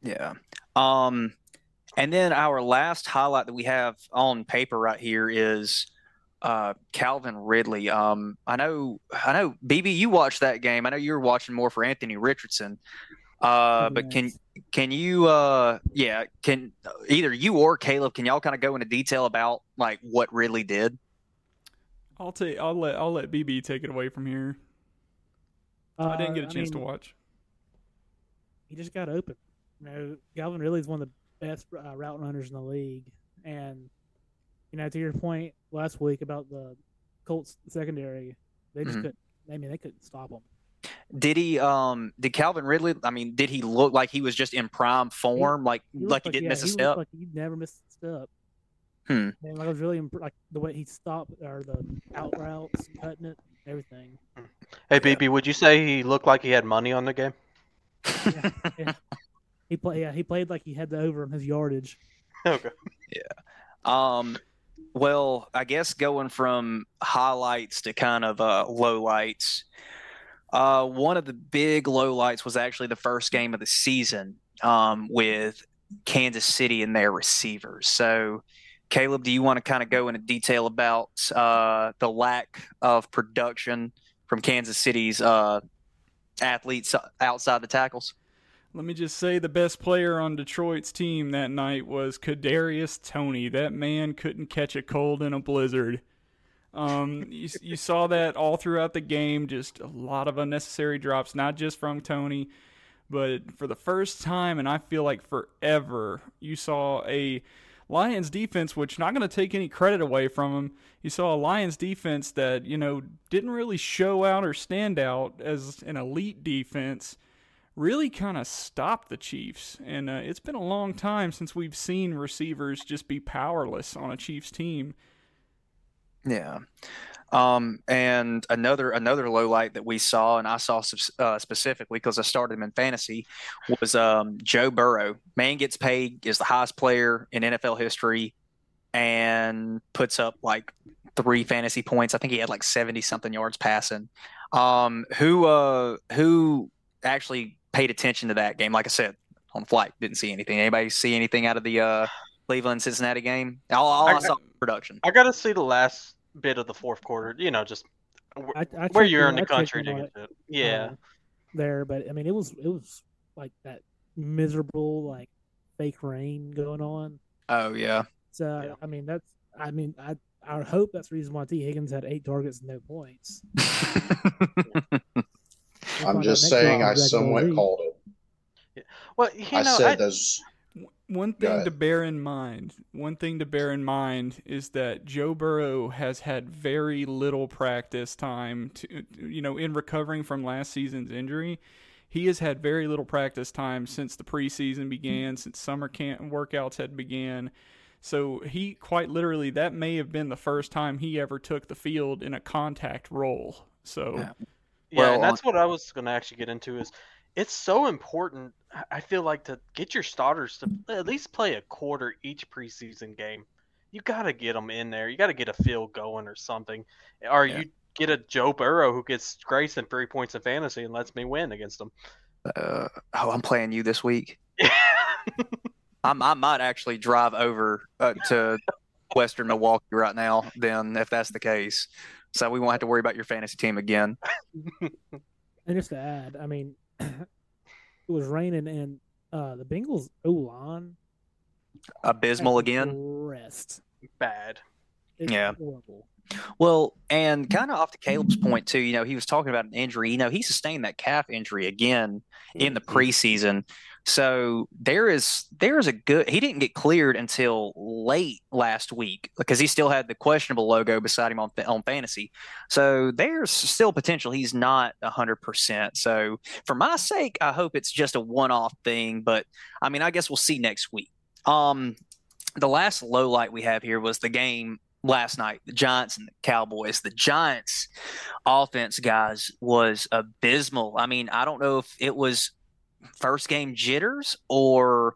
Yeah. Um and then our last highlight that we have on paper right here is uh, Calvin Ridley. Um, I know, I know, BB, you watched that game. I know you were watching more for Anthony Richardson. Uh, but can can you, uh, yeah, can either you or Caleb, can y'all kind of go into detail about like what Ridley did? I'll take. I'll let. I'll let BB take it away from here. Uh, I didn't get a chance I mean, to watch. He just got open. You know, Calvin Ridley is one of the best uh, route runners in the league, and you know, to your point last week about the Colts secondary, they just mm-hmm. couldn't. I mean, they couldn't stop them. Did he? Um, did Calvin Ridley? I mean, did he look like he was just in prime form, he, like he like he didn't yeah, miss a step? Like he never missed a step. Hmm. And like I was really imp- like the way he stopped or the out routes, cutting it, everything. Hey, BB, would you say he looked like he had money on the game? Yeah, yeah. He played. Yeah, he played like he had the over on his yardage. okay. Yeah. Um, well, I guess going from highlights to kind of uh, lowlights. Uh, one of the big lowlights was actually the first game of the season um, with Kansas City and their receivers. So, Caleb, do you want to kind of go into detail about uh, the lack of production from Kansas City's uh, athletes outside the tackles? Let me just say the best player on Detroit's team that night was Kadarius Toney. That man couldn't catch a cold in a blizzard. Um, you, you saw that all throughout the game, just a lot of unnecessary drops, not just from Toney, but for the first time, and I feel like forever, you saw a Lions defense, which not going to take any credit away from them. You saw a Lions defense that you know didn't really show out or stand out as an elite defense. Really kind of stopped the Chiefs, and uh, it's been a long time since we've seen receivers just be powerless on a Chiefs team. Yeah. Um, and another another low light that we saw, and I saw uh, specifically because I started him in fantasy, was um, Joe Burrow. Man gets paid, is the highest player in NFL history, and puts up like three fantasy points. I think he had like seventy something yards passing. Um, who uh, who actually paid attention to that game? Like I said, on the flight, didn't see anything. Anybody see anything out of the uh, Cleveland Cincinnati game? All, all I, I saw production. I got to see the last bit of the fourth quarter. You know, just I, I where you're in the country to get it. Yeah, uh, there. But I mean, it was it was like that miserable like fake rain going on. Oh yeah. So yeah. I mean, that's I mean I I hope that's the reason why Tee Higgins had eight targets and no points. I'm just saying I somewhat called it. Yeah. Well, you know, I said I, those one thing to bear in mind, one thing to bear in mind is that Joe Burrow has had very little practice time to you know in recovering from last season's injury. He has had very little practice time since the preseason began, since summer camp workouts had began. So he quite literally that may have been the first time he ever took the field in a contact role. So yeah, well, and that's what I was going to actually get into is it's so important. I feel like to get your starters to at least play a quarter each preseason game. You got to get them in there. You got to get a field going or something. Or yeah. you get a Joe Burrow who gets Grayson three points in fantasy and lets me win against them. Uh, oh, I'm playing you this week. I'm, I might actually drive over uh, to Western Milwaukee right now. Then, if that's the case, so we won't have to worry about your fantasy team again. and just to add, I mean, it was raining and uh, the Bengals O line abysmal again. Rest bad. It's yeah. Horrible. Well, and kind of off to Caleb's point too, you know, he was talking about an injury. You know, he sustained that calf injury again in the mm-hmm. preseason. So there is there is a good. He didn't get cleared until late last week because he still had the questionable logo beside him on on fantasy. So there's still potential. He's not hundred percent. So for my sake, I hope it's just a one off thing. But I mean, I guess we'll see next week. Um, the last low light we have here was the game last night, the Giants and the Cowboys. The Giants offense, guys, was abysmal. I mean, I don't know if it was first game jitters or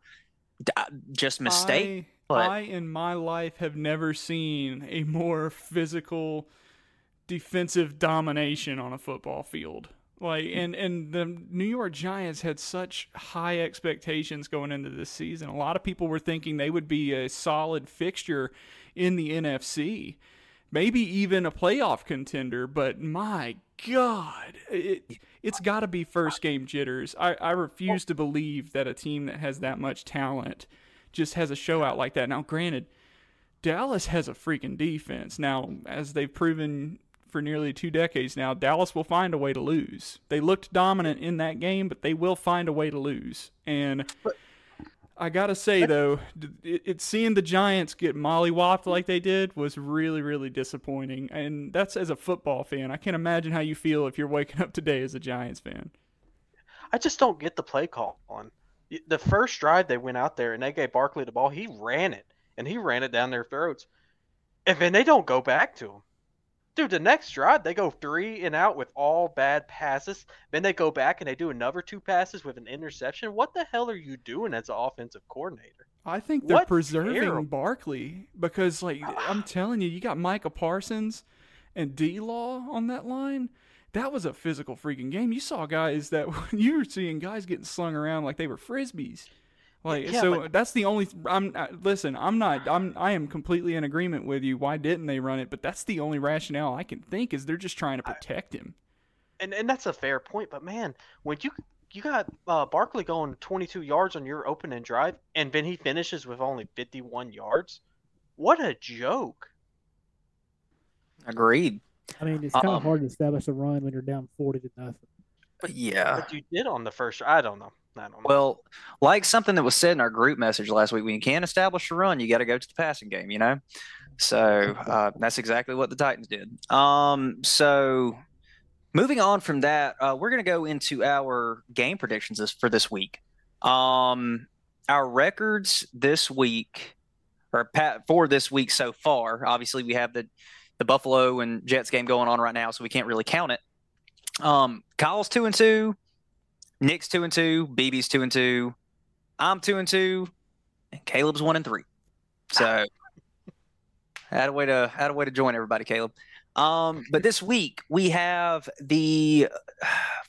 uh, just mistake. I, but I, in my life, have never seen a more physical defensive domination on a football field. Like and and the New York Giants had such high expectations going into this season. A lot of people were thinking they would be a solid fixture in the NFC, maybe even a playoff contender. But my God, it it's got to be first game jitters. I, I refuse to believe that a team that has that much talent just has a show out like that. Now, granted, Dallas has a freaking defense. Now, as they've proven for nearly two decades now, Dallas will find a way to lose. They looked dominant in that game, but they will find a way to lose. And. But- I gotta say though, it, it, seeing the Giants get mollywopped like they did was really, really disappointing. And that's as a football fan. I can't imagine how you feel if you're waking up today as a Giants fan. I just don't get the play call on the first drive. They went out there and they gave Barkley the ball. He ran it and he ran it down their throats, and then they don't go back to him. Dude, the next drive they go three and out with all bad passes. Then they go back and they do another two passes with an interception. What the hell are you doing as an offensive coordinator? I think they're What preserving terrible- Barkley because, like, ah, I'm ah. telling you, you got Micah Parsons and D Law on that line. That was a physical freaking game. You saw guys that you were seeing guys getting slung around like they were frisbees. Like Yeah, so, but- that's the only. I'm uh, listen. I'm not. I'm. I am completely in agreement with you. Why didn't they run it? But that's the only rationale I can think is they're just trying to protect him. And and that's a fair point, but man, when you you got uh, Barkley going 22 yards on your opening drive, and then he finishes with only 51 yards, what a joke! Agreed. I mean, it's kind Um, of hard to establish a run when you're down forty to nothing. But yeah. But you did on the first. I don't know. I don't know. Well, like something that was said in our group message last week, when you can't establish a run, you got to go to the passing game, you know? So uh, that's exactly what the Titans did. Um, so moving on from that, uh, we're going to go into our game predictions this, for this week. Um, our records this week, or pa- for this week so far, obviously we have the, the Buffalo and Jets game going on right now, so we can't really count it. Um, Kyle's two and two. Nick's two and two, BB's two and two, I'm two and two, and Caleb's one and three. So had a way to had a way to join everybody, Caleb. Um, but this week we have the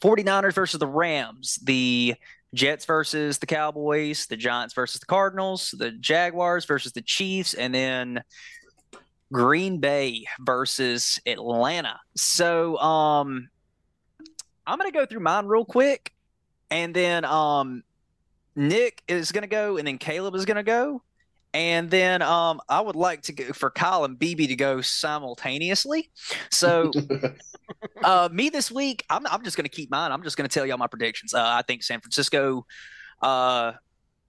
49ers versus the Rams, the Jets versus the Cowboys, the Giants versus the Cardinals, the Jaguars versus the Chiefs, and then Green Bay versus Atlanta. So um I'm gonna go through mine real quick and then um Nick is gonna go, and then Caleb is gonna go, and then um I would like to go for Kyle and BB to go simultaneously. So uh me this week, I'm I'm just gonna keep mine. I'm just gonna tell y'all my predictions. Uh, I think San Francisco uh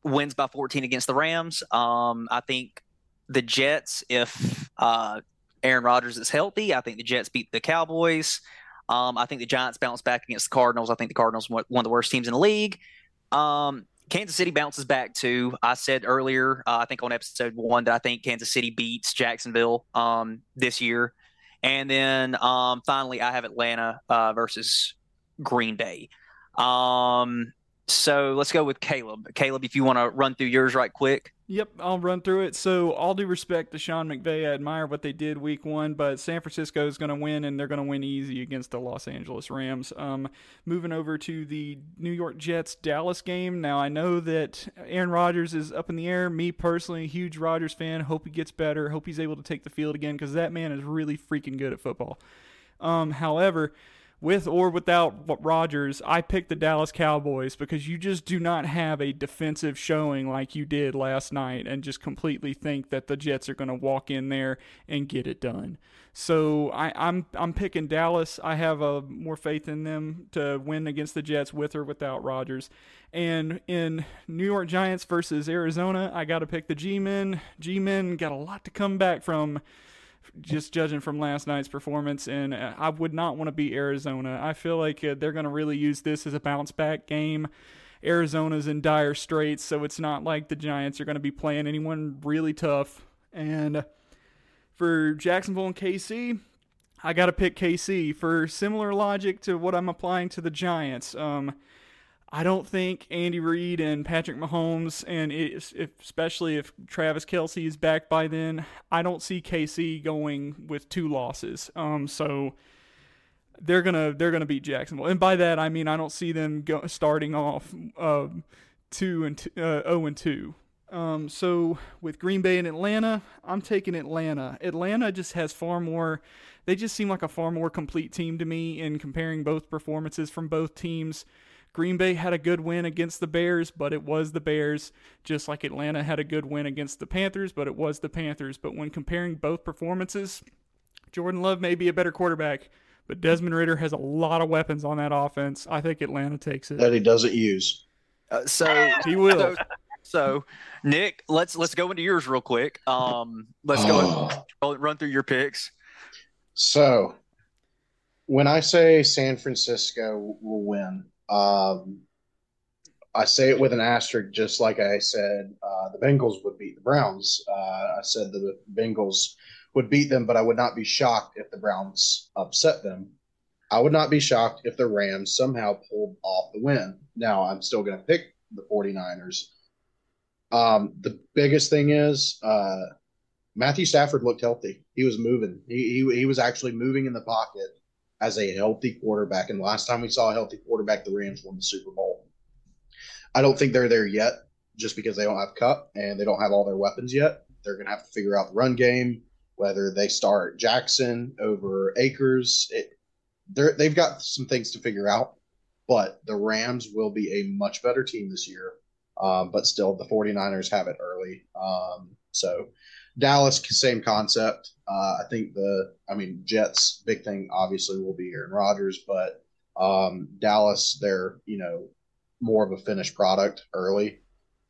wins by 14 against the Rams. Um I think the Jets, if uh Aaron Rodgers is healthy, I think the Jets beat the Cowboys. Um, I think the Giants bounce back against the Cardinals. I think the Cardinals one one of the worst teams in the league. Um, Kansas City bounces back too. I said earlier, uh, I think on episode one, that I think Kansas City beats Jacksonville um, this year. And then um, finally, I have Atlanta uh, versus Green Bay. Um, so let's go with Caleb. Caleb, if you want to run through yours right quick. Yep, I'll run through it. So, all due respect to Sean McVay, I admire what they did week one, but San Francisco is going to win, and they're going to win easy against the Los Angeles Rams. Um, moving over to the New York Jets Dallas game. Now, I know that Aaron Rodgers is up in the air. Me personally, huge Rodgers fan. Hope he gets better. Hope he's able to take the field again because that man is really freaking good at football. Um, however, with or without Rodgers, I picked the Dallas Cowboys because you just do not have a defensive showing like you did last night and just completely think that the Jets are going to walk in there and get it done. So I, I'm I'm picking Dallas. I have a more faith in them to win against the Jets with or without Rodgers. And in New York Giants versus Arizona, I got to pick the G-men. G-men got a lot to come back from just judging from last night's performance, and uh, I would not want to beat Arizona. I feel like uh, they're going to really use this as a bounce back game. Arizona's in dire straits, so it's not like the Giants are going to be playing anyone really tough. And for Jacksonville and KC, I got to pick KC for similar logic to what I'm applying to the Giants. Um, I don't think Andy Reid and Patrick Mahomes, and if, especially if Travis Kelce is back by then, I don't see KC going with two losses. Um, so they're gonna they're gonna beat Jacksonville, and by that I mean I don't see them go, starting off uh, two and two, uh, zero and two. Um, so with Green Bay and Atlanta, I'm taking Atlanta. Atlanta just has far more. They just seem like a far more complete team to me in comparing both performances from both teams. Green Bay had a good win against the Bears, but it was the Bears, just like Atlanta had a good win against the Panthers, but it was the Panthers. But when comparing both performances, Jordan Love may be a better quarterback, but Desmond Ridder has a lot of weapons on that offense. I think Atlanta takes it. that he doesn't use. Uh, so He will. So, so, Nick, let's let's go into yours real quick. Um, let's go Oh. and run through your picks. So, when I say San Francisco will win, um, I say it with an asterisk, just like I said uh, the Bengals would beat the Browns. Uh, I said the Bengals would beat them, but I would not be shocked if the Browns upset them. I would not be shocked if the Rams somehow pulled off the win. Now, I'm still going to pick the 49ers. Um, the biggest thing is uh, Matthew Stafford looked healthy. He was moving. He, he, he was actually moving in the pocket as a healthy quarterback. And last time we saw a healthy quarterback, the Rams won the Super Bowl. I don't think they're there yet just because they don't have Kupp and they don't have all their weapons yet. They're going to have to figure out the run game, whether they start Jackson over Akers. It, they've got some things to figure out, but the Rams will be a much better team this year. Um, but still, the 49ers have it early. Um, so Dallas, same concept. Uh, I think the, I mean, Jets, big thing obviously will be Aaron Rodgers, but um, Dallas, they're, you know, more of a finished product early.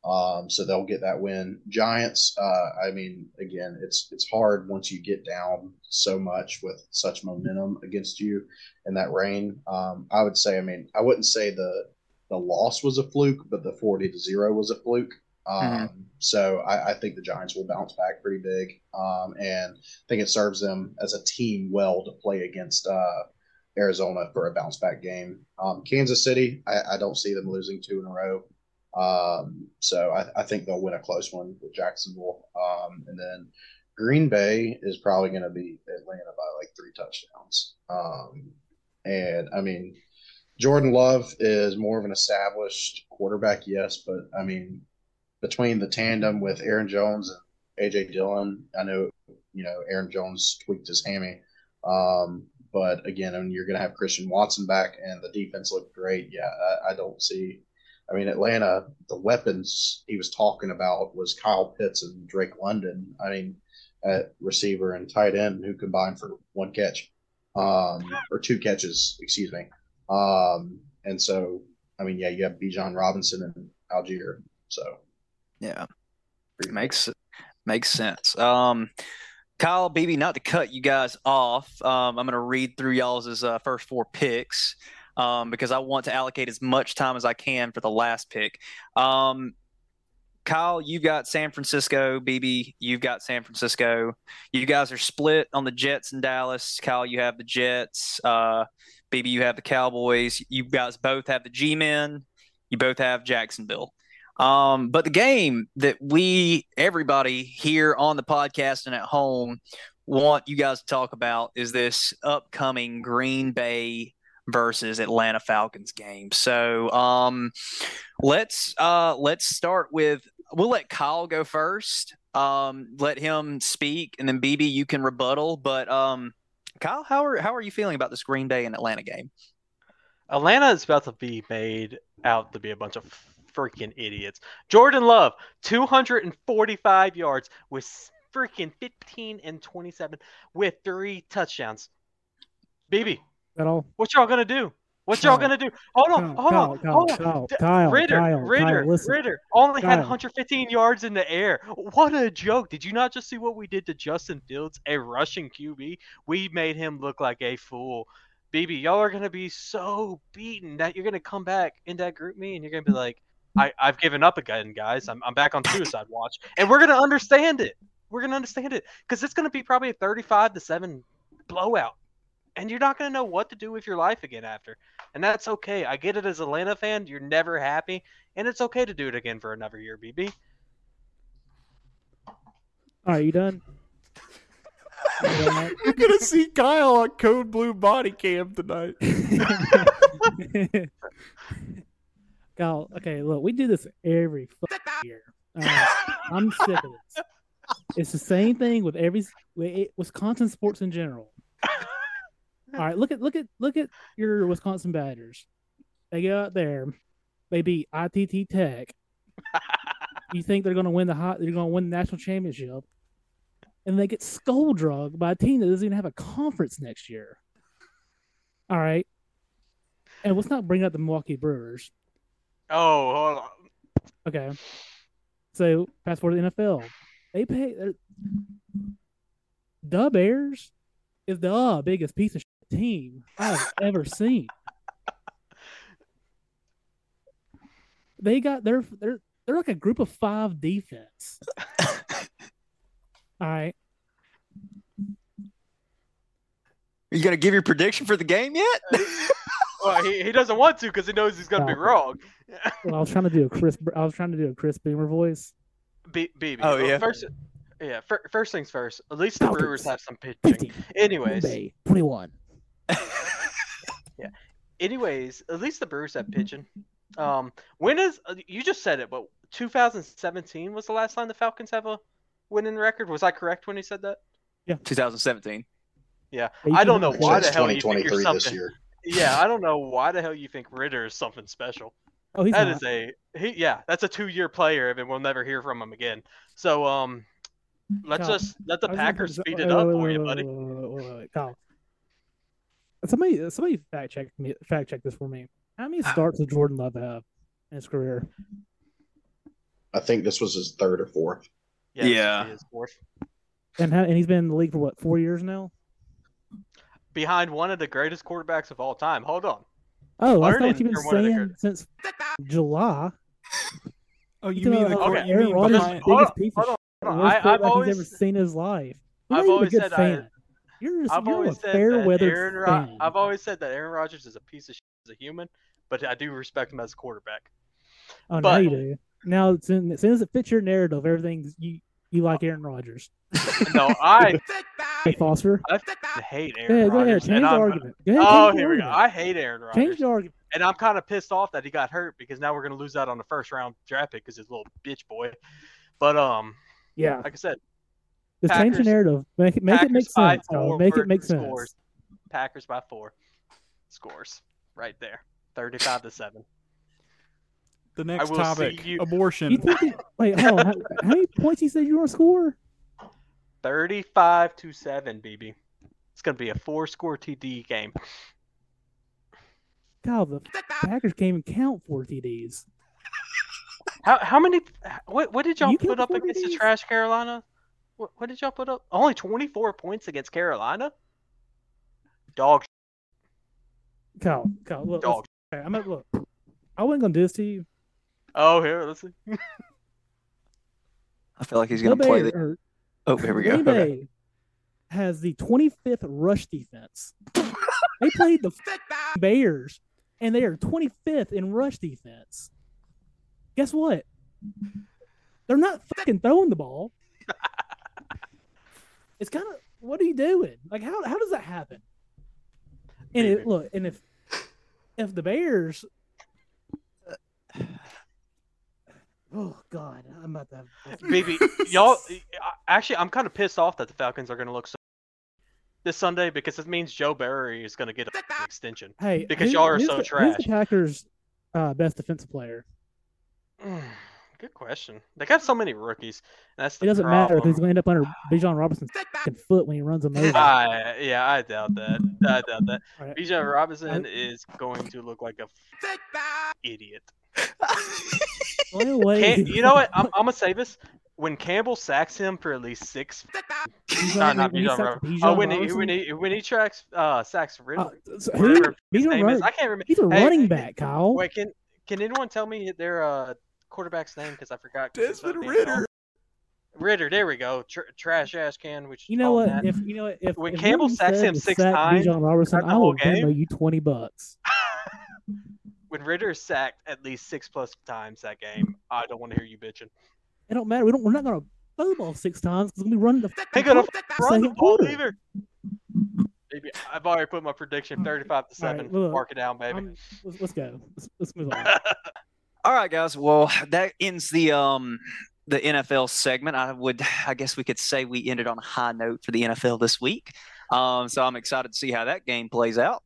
Um, so they'll get that win. Giants, uh, I mean, again, it's it's hard once you get down so much with such momentum against you in that rain. Um, I would say, I mean, I wouldn't say the the loss was a fluke, but the forty to zero was a fluke. Um, mm-hmm. So I, I, think the Giants will bounce back pretty big, um, and I think it serves them as a team well to play against uh, Arizona for a bounce back game. Um, Kansas City, I, I, don't see them losing two in a row. Um, so I, I, think they'll win a close one with Jacksonville. Um, and then Green Bay is probably going to be Atlanta by like three touchdowns. Um, and I mean, Jordan Love is more of an established quarterback, yes, but I mean, between the tandem with Aaron Jones and AJ Dillon, I know you know Aaron Jones tweaked his hammy. Um, but again, you're going to have Christian Watson back, and the defense looked great. Yeah, I, I don't see I mean, Atlanta, the weapons he was talking about was Kyle Pitts and Drake London. I mean, at receiver and tight end who combined for one catch, um, or two catches, excuse me. Um, and so, I mean, yeah, you have Bijan Robinson and Allgeier. So, yeah, makes makes sense. Um, Kyle, BB, not to cut you guys off, um, I'm going to read through y'all's uh, first four picks um, because I want to allocate as much time as I can for the last pick. Um, Kyle, you've got San Francisco. BB, you've got San Francisco. You guys are split on the Jets and Dallas. Kyle, you have the Jets. Uh, BB, you have the Cowboys. You guys both have the G Men. You both have Jacksonville. Um, but the game that we, everybody here on the podcast and at home, want you guys to talk about is this upcoming Green Bay versus Atlanta Falcons game. So um, let's uh, let's start with we'll let Kyle go first. Um, let him speak, and then BB you can rebuttal. But um, Kyle, how are how are you feeling about this Green Bay and Atlanta game? Atlanta is about to be made out to be a bunch of freaking idiots. Jordan Love, 245 yards with freaking 15 and 27 with three touchdowns. BB? What y'all gonna do? What y'all gonna do? Hold on, hold on, hold on. Kyle, Ridder, Kyle, Ridder, Kyle, Ridder only had 115 yards in the air. What a joke! Did you not just see what we did to Justin Fields, a rushing QB? We made him look like a fool. BB, y'all are gonna be so beaten that you're gonna come back in that GroupMe and you're gonna be like, I, I've given up again, guys. I'm, I'm back on suicide watch, and we're gonna understand it. We're gonna understand it because it's gonna be probably a 35 to seven blowout and you're not going to know what to do with your life again after. And that's okay. I get it as a Atlanta fan. You're never happy, and it's okay to do it again for another year, BB. Are you done? You're gonna see Kyle on Code Blue body cam tonight. Kyle, okay, look, we do this every year. Uh, I'm sick of this. It's the same thing with every Wisconsin sports in general. All right, look at look at look at your Wisconsin Badgers. They go out there, they beat ITT Tech. you think they're going to win the hot? They're going to win the national championship, and they get skull drugged by a team that doesn't even have a conference next year. All right, and let's not bring up the Milwaukee Brewers. Oh, hold on. Okay, so fast forward to the NFL. They pay. The Bears is the uh, biggest piece of team I've ever seen. They got they're they're they're like a group of five defense. All right. Are you gonna give your prediction for the game yet? well, he, he doesn't want to because he knows he's gonna be wrong. Well, I was trying to do a Chris. I was trying to do a Chris Beamer voice. B- BB. Oh, well, yeah. First, yeah. Fir- first things first. At least the Falcons. Brewers have some pitching. 15. Anyways, Bay, 21. anyways, at least the Brewers have pitching. Um, when is uh, you just said it, but 2017 was the last time the Falcons have a winning record. Was I correct when he said that? Yeah, 2017. Yeah, Yeah, I don't know why it's the hell you think you're 2023 this something. year. Yeah, I don't know why the hell you think Ridder is something special. Oh, he's That not. is a he. Yeah, that's a two-year player, and we'll never hear from him again. So um, let's Kyle, just let the I was gonna Packers put- speed it up for you, buddy. Kyle. Somebody, somebody fact check me. Fact check this for me. How many starts did Jordan Love have in his career? I think this was his third or fourth. Yeah, Yeah. is his fourth. And how, and he's been in the league for what four years now? behind one of the greatest quarterbacks of all time. Hold on. Oh, I Learning thought you've been from the saying since July. Oh, you talking mean the about court, Okay, you Aaron mean Rodgers, behind- Hold biggest on, piece of hold on, shit, hold on. worst I- I've quarterback he's always- ever seen his life. You're I've a always good said I- You're just I've you're always a said fair weather Aaron Ro- fan. I've always said that Aaron Rodgers is a piece of shit as a human, but I do respect him as a quarterback. oh, now you do. Now, as soon, as soon as it fits your narrative, everything's you. You like Aaron Rodgers. No, I Hey, Foster. I hate Yeah, Aaron go ahead. Rodgers. Change and the I'm, argument. Go ahead, oh, the here we go. I hate Aaron Rodgers. Change the argument. and I'm kind of pissed off that he got hurt because now we're gonna lose out on the first round draft pick because his little bitch boy. But um, Yeah, like I said, just change the narrative. Make it make Packers it make by sense. Kyle. four Make it make sense. scores. Packers by four scores right there, thirty-five to seven. the next will see topic: you- abortion. You think it, wait, hold on. How, how many points you said you were going to score? 35 to 7, BB. It's going to be a four score TD game. Kyle, the Packers can't even count four TDs. How how many what what did y'all You put up four against the trash Carolina? What what did y'all put up? Only 24 points against Carolina? Dog Kyle, Kyle, look, dog. okay, I'm gonna look. I wasn't going to do this to you. Oh, here, let's see. I feel like he's gonna play Bay, the. Or Oh, here we go. Green Okay. Has the 25th rush defense. they played the Bears, and they are 25th in rush defense. Guess what? They're not fucking throwing the ball. it's kind of what are you doing? Like how how does that happen? And it, look, and if if the Bears, oh god, I'm about to. Have, Baby, y'all actually I'm kind of pissed off that the Falcons are going to look so this Sunday because it means Joe Barry is going to get an extension. hey, Because who- y'all are so the, Who's trash. the Packers' uh, best defensive player? Good question. They got so many rookies. That's the It doesn't matter if he's going to end up under Bijan Robinson's fucking foot when he runs him over. I, yeah, I doubt that. I doubt that. Right. Bijan Robinson is going to look like a idiot. The only Can't, you know what? I'm, I'm gonna say this. When Campbell sacks him for at least six, Bijan- no, not when he Bijan Robinson. Bijan Oh, when he when he when he tracks uh sacks Ridley, Uh, so who? whatever his Bijan name Rob- is, I can't remember. He's a Hey, running back, Kyle. Wait, can can anyone tell me their uh quarterback's name? Because I forgot. it's Desmond Ridder. called. Ridder, there we go. Tr- trash ass can. We should You know what? that. If you know what, if When if Campbell sacks him six sack times Bijan Robertson, I will Venmo game- you twenty bucks. when Ridder is sacked at least six plus times that game, I don't want to hear you bitching. It don't matter. We don't. We're not going to throw the ball six times because we're going to be running the. Ain't fucking gonna run the second ball quarter. either. Baby, I've already put my prediction thirty-five to All right, seven. look, Mark it down, baby. I'm- let's, let's go. Let's, let's move on. All right, guys. Well, that ends the um the NFL segment. I would, I guess, we could say we ended on a high note for the NFL this week. Um, so I'm excited to see how that game plays out.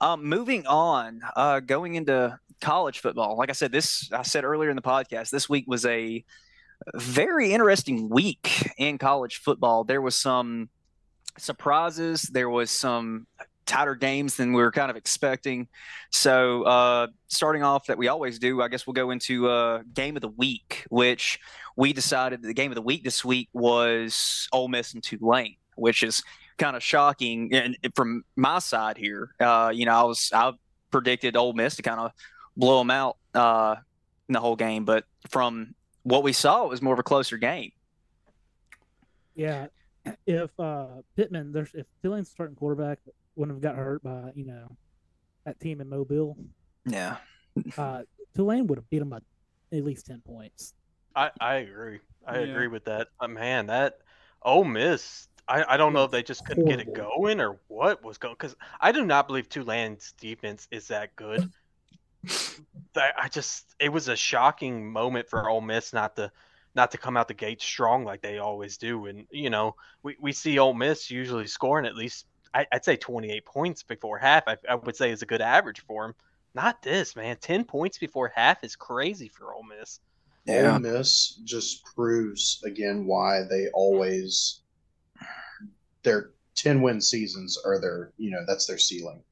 Um, moving on, uh, going into college football. Like I said, this I said earlier in the podcast. This week was a very interesting week in college football. There was some surprises. There was some tighter games than we were kind of expecting. So, uh, starting off that we always do, I guess we'll go into uh, game of the week, which we decided the game of the week this week was Ole Miss and Tulane, which is kind of shocking. And from my side here, uh, you know, I was I predicted Ole Miss to kind of blow them out uh, in the whole game, but from what we saw, it was more of a closer game. Yeah, if uh Pittman, there's if Tulane's starting quarterback, wouldn't have got hurt by you know that team in Mobile, Yeah. uh, Tulane would have beat them by at least ten points. I, I agree. I Yeah. agree with that. Uh, man, that Ole Miss. I, I don't know if they just couldn't get it going or what was going. Because I do not believe Tulane's defense is that good. I, I just it was a shocking moment for Ole Miss not to not to come out the gate strong like they always do. And you know we, we see Ole Miss usually scoring at least I, I'd say 28 points before half. I, I would say is a good average for them. Not this man. 10 points before half is crazy for Ole Miss. Ole Miss just proves again why they always their ten win seasons are their you know that's their ceiling.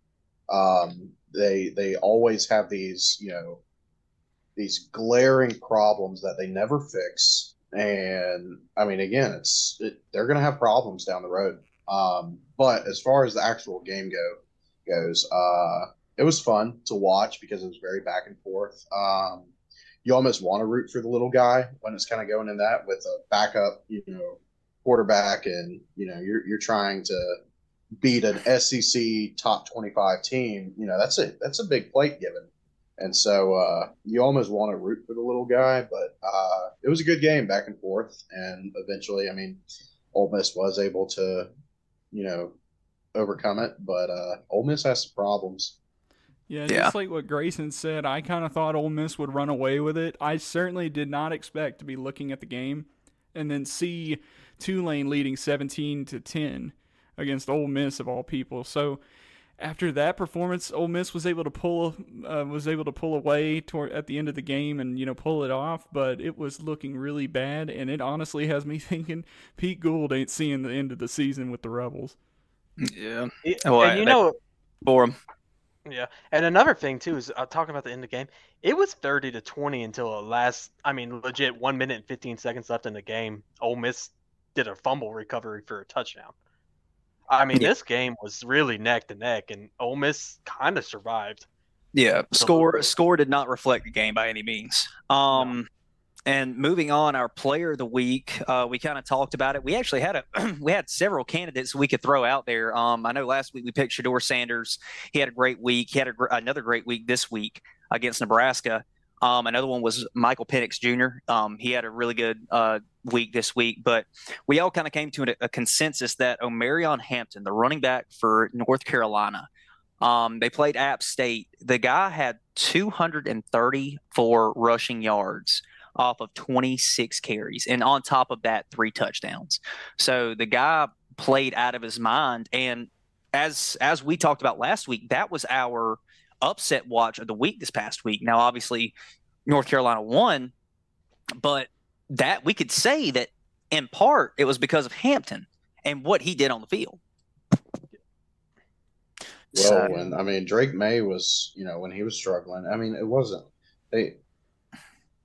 Um, they they always have these you know these glaring problems that they never fix, and I mean again it's it, they're going to have problems down the road. Um, but as far as the actual game go goes, uh, it was fun to watch because it was very back and forth. Um, you almost want to root for the little guy when it's kind of going in that with a backup, you know, quarterback, and you know you're you're trying to beat an SEC top 25 team. You know that's a that's a big plate given, and so uh, you almost want to root for the little guy. But uh, it was a good game back and forth, and eventually, I mean, Ole Miss was able to, you know, overcome it. But uh, Ole Miss has some problems. Yeah, Yeah. just like what Grayson said, I kind of thought Ole Miss would run away with it. I certainly did not expect to be looking at the game and then see Tulane leading 17 to 10 against Ole Miss of all people. So after that performance, Ole Miss was able to pull uh, was able to pull away toward at the end of the game and you know pull it off, but it was looking really bad, and it honestly has me thinking Pete Gould ain't seeing the end of the season with the Rebels. Yeah. Yeah, Well, and you know, For them. yeah, and another thing too is uh, talking about the end of the game. It was thirty to twenty until the last. I mean, legit one minute and fifteen seconds left in the game. Ole Miss did a fumble recovery for a touchdown. I mean, Yeah. this game was really neck to neck, and Ole Miss kind of survived. Yeah, score score did not reflect the game by any means. Um, and moving on, our player of the week, uh, we kind of talked about it. We actually had a we had several candidates we could throw out there. Um, I know last week we picked Shedeur Sanders. He had a great week. He had a, gr- another great week this week against Nebraska. Um, another one was Michael Penix Jr. Um, he had a really good uh, week this week, but we all kind of came to a, a consensus that Omarion Hampton, the running back for North Carolina, um, they played App State. The guy had 234 rushing yards off of 26 carries, and on top of that, three touchdowns. So the guy played out of his mind. And as as we talked about last week, that was our upset watch of the week this past week. Now, obviously, North Carolina won, but that we could say that in part it was because of Hampton and what he did on the field. Well, So- when I mean Drake Maye was, you know, when he was struggling, I mean, it wasn't they.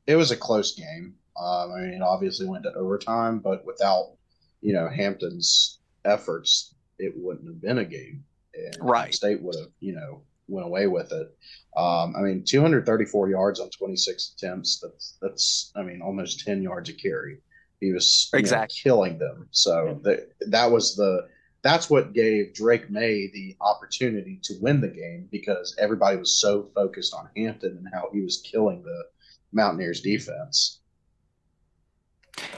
It was a close game. Um, I mean, it obviously went to overtime, but without, you know, Hampton's efforts, it wouldn't have been a game. And Right. State would have, you know, went away with it. Um, I mean, 234 yards on 26 attempts. That's that's, I mean, almost 10 yards a carry. He was you know, Exactly. killing them. So that that was the that's what gave Drake Maye the opportunity to win the game because everybody was so focused on Hampton and how he was killing the Mountaineers defense.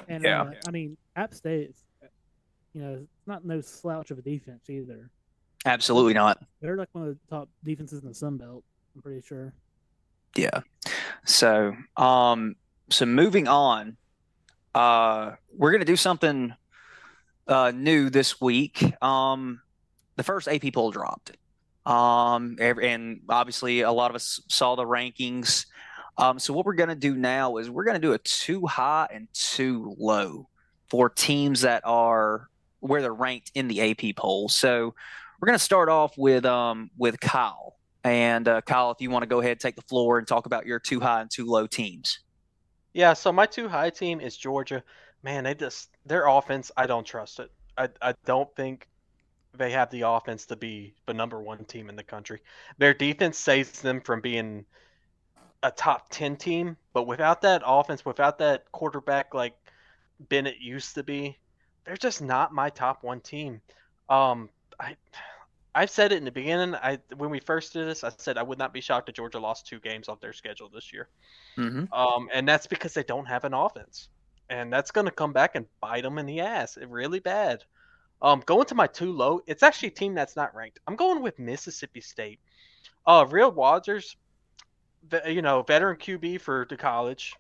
And Yeah. uh, I mean, App State, you know, it's not no slouch of a defense either. Absolutely not. They're like one of the top defenses in the Sun Belt. I'm pretty sure. Yeah. So, um, so moving on, uh, we're gonna do something uh, new this week. Um, the first AP poll dropped, um, and obviously a lot of us saw the rankings. Um, so what we're gonna do now is we're gonna do a too high and too low for teams that are where they're ranked in the AP poll. So we're gonna start off with um, with Kyle. And uh, Kyle, if you want to go ahead, and take the floor and talk about your too high and too low teams. Yeah, so my two high team is Georgia. Man, they just their offense, I don't trust it. I I don't think they have the offense to be the number one team in the country. Their defense saves them from being a top ten team, but without that offense, without that quarterback like Bennett used to be, they're just not my top one team. Um, I I've said it in the beginning. I when we first did this, I said I would not be shocked if Georgia lost two games off their schedule this year. Mm-hmm. Um, and that's because they don't have an offense, and that's going to come back and bite them in the ass, really bad. Um, going to my too low, it's actually a team that's not ranked. I'm going with Mississippi State. Uh, Will Rogers, you know, veteran QB for the college.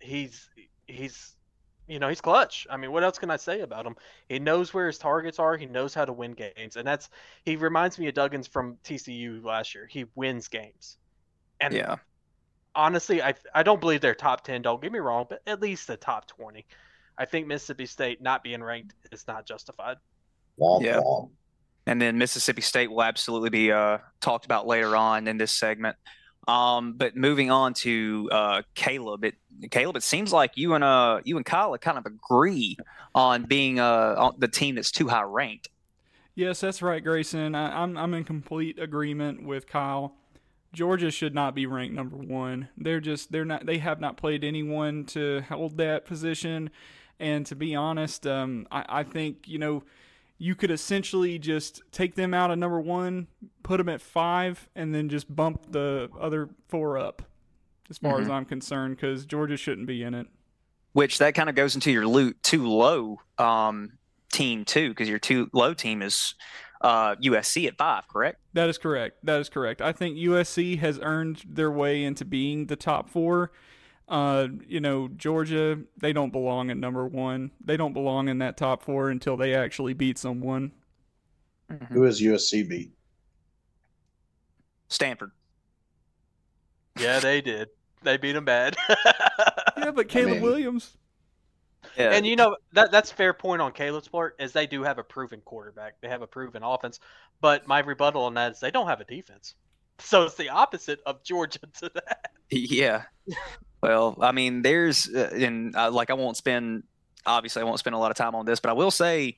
He's he's you know, he's clutch. I mean, what else can I say about him? He knows where his targets are. He knows how to win games, and that's he reminds me of Duggins from TCU last year. He wins games, and Yeah. honestly, I I don't believe they're top ten. Don't get me wrong, but at least the top twenty. I think Mississippi State not being ranked is not justified. Womp Yeah. womp. And then Mississippi State will absolutely be uh, talked about later on in this segment. Um, but moving on to uh, Caleb, it Caleb, it seems like you and uh you and Kyle kind of agree on being uh on the team that's too high ranked. Yes, that's right, Grayson. I, I'm I'm in complete agreement with Kyle. Georgia should not be ranked number one. They're just they're not they have not played anyone to hold that position. And to be honest, um, I, I think you know you could essentially just take them out of number one, put them at five, and then just bump the other four up. As far as I'm concerned, because Georgia shouldn't be in it. Which that kind of goes into your loot too low um team too, because your too low team is uh USC at five, correct? That is correct. That is correct. I think USC has earned their way into being the top four. Uh, you know, Georgia, they don't belong at number one. They don't belong in that top four until they actually beat someone. Who is USC beat? Stanford. Yeah, they did. They beat them bad. Yeah, but Caleb mean- Williams. Yeah. And you know that that's fair point on Caleb's part, is they do have a proven quarterback. They have a proven offense. But my rebuttal on that is they don't have a defense. So it's the opposite of Georgia to that. Yeah. Well, I mean, there's, uh, and uh, like, I won't spend, obviously, I won't spend a lot of time on this, but I will say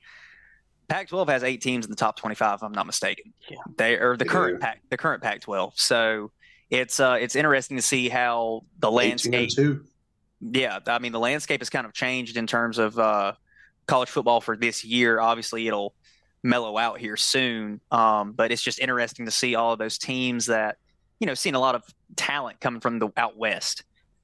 Pac 12 has eight teams in the top 25, if I'm not mistaken. Yeah. They are the current. Pac, the current Pac 12. So it's, uh, it's interesting to see how the landscape, and yeah, I mean, the landscape has kind of changed in terms of, uh, college football for this year. Obviously, it'll mellow out here soon. Um, but it's just interesting to see all of those teams that, you know, seeing a lot of talent coming from the out west.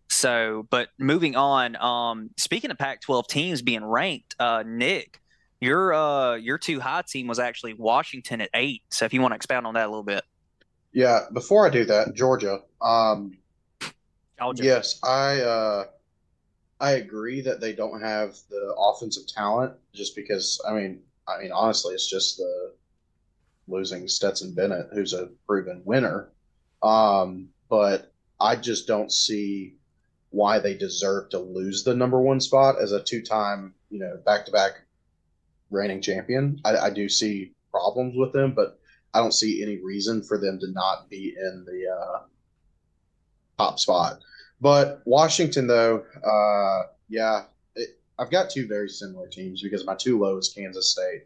So, but moving on, um, speaking of Pac-12 teams being ranked, uh, Nick, your uh, your too high team was actually Washington at eight. So, if you want to expound on that a little bit, Yeah, before I do that, Georgia. Um, I'll yes, I uh, I agree that they don't have the offensive talent just because I mean I mean honestly it's just the losing Stetson Bennett who's a proven winner. Um, but I just don't see why they deserve to lose the number one spot as a two-time, you know, back-to-back reigning champion. I, I do see problems with them, but I don't see any reason for them to not be in the uh, top spot. But Washington, though, uh, yeah, it, I've got two very similar teams because my two low is Kansas State.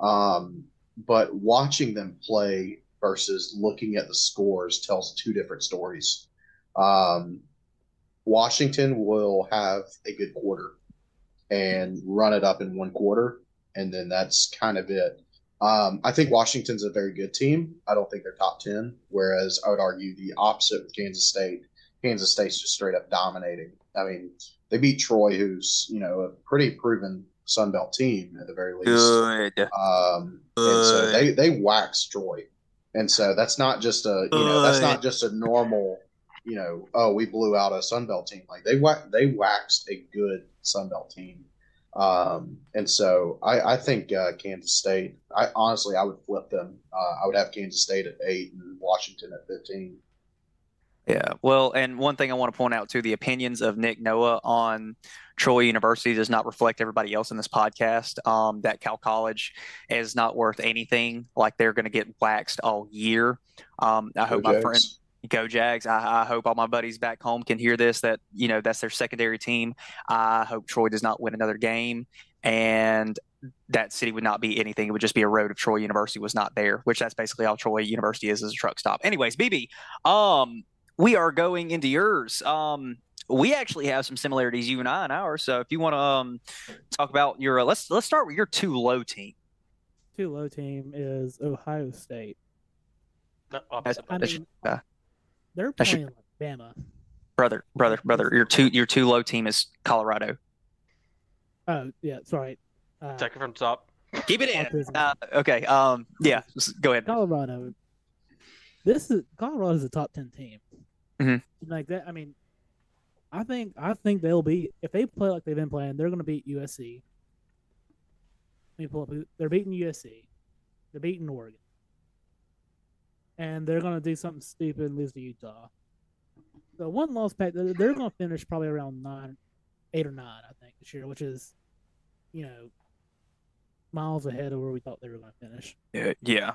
Um, but watching them play versus looking at the scores tells two different stories. Um, Washington will have a good quarter and run it up in one quarter, and then that's kind of it. Um, I think Washington's a very good team. I don't think they're top 10, whereas I would argue the opposite with Kansas State. Kansas State's just straight up dominating. I mean, they beat Troy, who's, you know, a pretty proven Sun Belt team at the very least. good. Um, and so they they wax Troy, and so that's not just a you know that's not just a normal you know oh we blew out a Sun Belt team like they wa- they waxed a good Sun Belt team, um, and so I I think uh, Kansas State I honestly I would flip them uh, I would have Kansas State at eight and Washington at fifteen. Yeah. Well, and one thing I want to point out too, the opinions of Nick Noah on Troy University does not reflect everybody else in this podcast. Um, that Cal College is not worth anything. Like they're going to get waxed all year. Um, I hope Go my friend. Go Jags. I, I hope all my buddies back home can hear this. That you know that's their secondary team. I hope Troy does not win another game, and that city would not be anything. It would just be a road if Troy University was not there. Which that's basically all Troy University is as a truck stop. Anyways, BB, um, we are going into yours. Um, we actually have some similarities, you and I, in ours. So if you want to um, talk about your, uh, let's let's start with your two low team. Two low team is Ohio State. No, I'm- That's- I That's- mean, uh, they're I should- playing like Bama. brother, brother, brother. Your two your two low team is Colorado. Oh yeah, sorry. Uh, Take it from the top. Keep it in. Uh, okay. Um. Yeah. s- Go ahead. Colorado. This is Colorado is a top ten team. Mhm. Like that. I mean, I think I think they'll be if they play like they've been playing, they're going to beat USC. Let me pull up. They're beating USC. They're beating Oregon. And they're going to do something stupid and lose to Utah. The one loss pack, they're, they're going to finish probably around nine, eight or nine, I think, this year, which is, you know, miles ahead of where we thought they were going to finish. Yeah. yeah.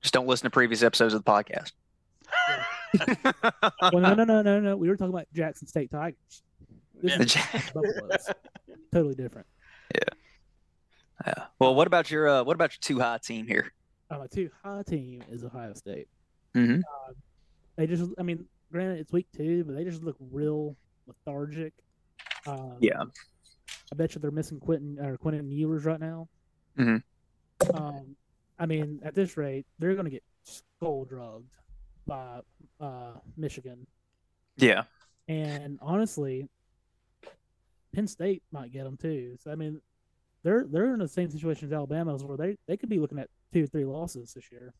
Just don't listen to previous episodes of the podcast. well, no, no, no, no, no. We were talking about Jackson State Tigers. Yeah. totally different. Yeah. Well, what about your uh, what about your two high team here? Uh, my two high team is Ohio State. Mhm. Uh, they just, I mean, granted it's week two, but they just look real lethargic. Um, Yeah. I bet you they're missing Quentin or Quentin Ewers right now. Mhm. Um, I mean, at this rate, they're going to get skull drugged by uh, Michigan. Yeah. And honestly, Penn State might get them too. So I mean, they're they're in the same situation as Alabama, where they, they could be looking at two or three losses this year.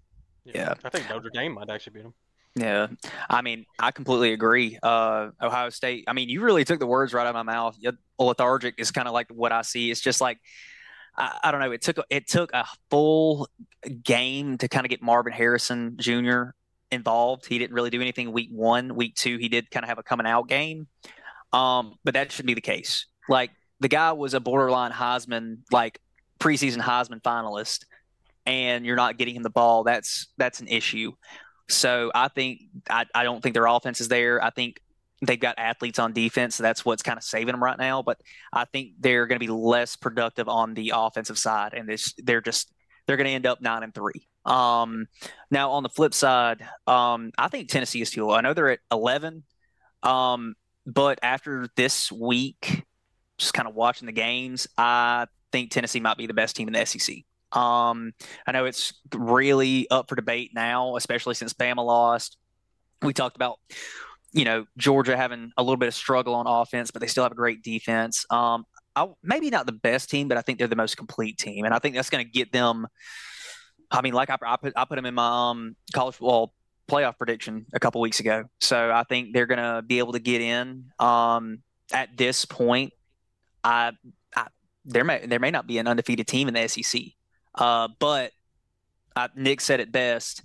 Yeah. I think Notre Dame might actually beat them. Yeah, I mean, I completely agree. Uh, Ohio State. I mean, you really took the words right out of my mouth. Lethargic is kind of like what I see. It's just like I, I don't know. It took it took a full game to kind of get Marvin Harrison Jr. involved. He didn't really do anything week one. Week two, he did kind of have a coming out game. Um, but that should be the case. Like the guy was a borderline Heisman, like preseason Heisman finalist, and you're not getting him the ball. That's that's an issue. So I think I, I don't think their offense is there. I think they've got athletes on defense, so that's what's kind of saving them right now. But I think they're going to be less productive on the offensive side, and this they're just they're going to end up nine and three. Um, now on the flip side, um, I think Tennessee is too low. I know they're at eleven, um, but after this week, just kind of watching the games, I think Tennessee might be the best team in the SEC. Um, I know it's really up for debate now, especially since Bama lost. We talked about, you know, Georgia having a little bit of struggle on offense, but they still have a great defense. Um, I, maybe not the best team, but I think they're the most complete team, and I think that's going to get them. I mean, like I, I put I put them in my um, college football playoff prediction a couple weeks ago, so I think they're going to be able to get in. Um, at this point, I, I there may there may not be an undefeated team in the SEC. Uh, but uh, Nick said it best: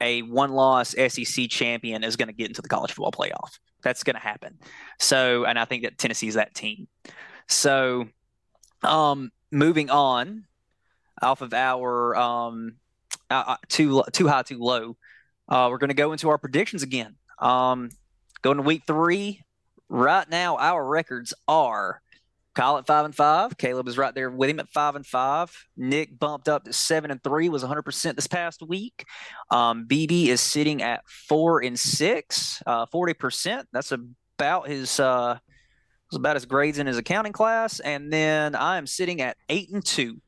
a one-loss SEC champion is going to get into the college football playoff. That's going to happen. So, and I think that Tennessee is that team. So, um, moving on off of our um, uh, too too high, too low, uh, we're going to go into our predictions again. Um, going to week three. Right now, our records are Kyle at five and five. Caleb is right there with him at five and five. Nick bumped up to seven and three, was 100 percent this past week. Um, BB is sitting at four and six, uh, 40 percent. That's about his uh, about his grades in his accounting class. And then I am sitting at eight and two.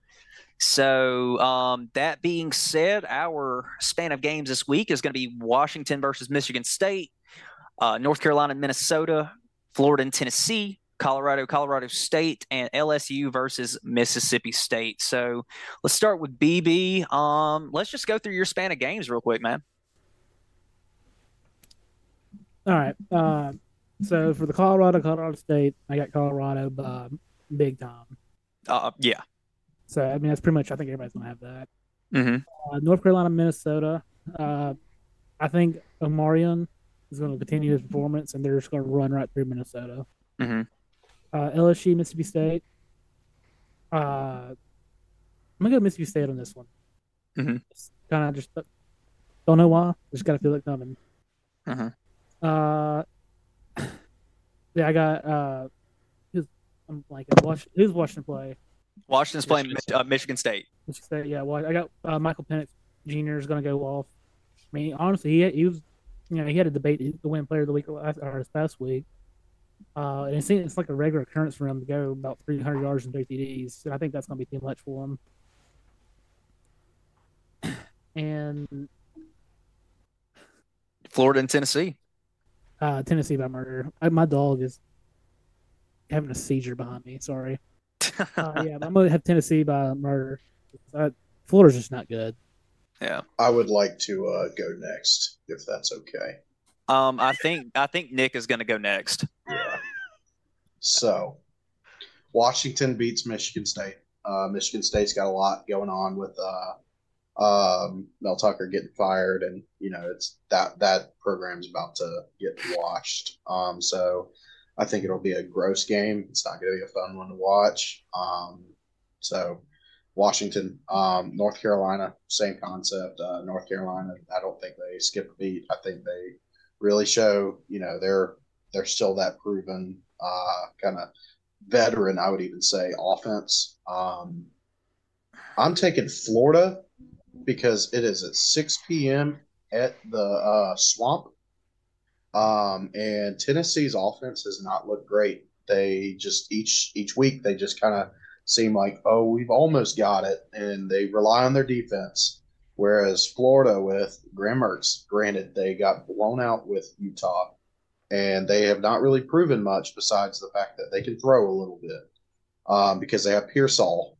So um, that being said, our span of games this week is going to be Washington versus Michigan State, uh, North Carolina, and Minnesota, Florida and Tennessee, Colorado, Colorado State, and LSU versus Mississippi State. So let's start with BB. Um, let's just go through your span of games real quick, man. All right. Uh, so for the Colorado, Colorado State, I got Colorado by big time. Uh, yeah. So I mean that's pretty much. I think everybody's gonna have that. Mm-hmm. Uh, North Carolina, Minnesota. Uh, I think Omarion is going to continue his performance, and they're just going to run right through Minnesota. Mhm. Uh, LSU, Mississippi State. Uh, I'm gonna go Mississippi State on this one. Mm-hmm. Kind of just don't know why. Just got to feel it coming. Mhm. Uh, yeah, I got. Uh, who's I'm. Watch, who's Washington play? Washington's playing Michigan Mich- uh, Michigan State. Let's say, yeah. Well, I got uh, Michael Penix Jr. is going to go off. I mean, honestly, he, he was, you know, he had a debate the win player of the week last, or this past week. Uh, and it seems it's like a regular occurrence for him to go about 300 yards and three TDs. And I think that's going to be too much for him. and Florida and Tennessee. uh, Tennessee by murder. I, my dog is having a seizure behind me. Sorry. Uh, yeah, I'm gonna have Tennessee by murder. Uh, Florida's just not good. Yeah. I would like to uh, go next, if that's okay. Um, I think I think Nick is going to go next. Yeah. So, Washington beats Michigan State. Uh, Michigan State's got a lot going on with uh, um, Mel Tucker getting fired, and you know it's that that program's about to get washed. Um, so, I think it'll be a gross game. It's not going to be a fun one to watch. Um, so, Washington, um, North Carolina, same concept. Uh, North Carolina, I don't think they skip a beat. I think they really show, you know, they're they're still that proven uh, kind of veteran, I would even say, offense. Um, I'm taking Florida because it is at 6 p.m. at the uh, Swamp. Um, and Tennessee's offense has not looked great. They just each each week they just kind of seem like, oh, we've almost got it, and they rely on their defense. Whereas Florida with Graham granted they got blown out with Utah, and they have not really proven much besides the fact that they can throw a little bit um, because they have Pearsall.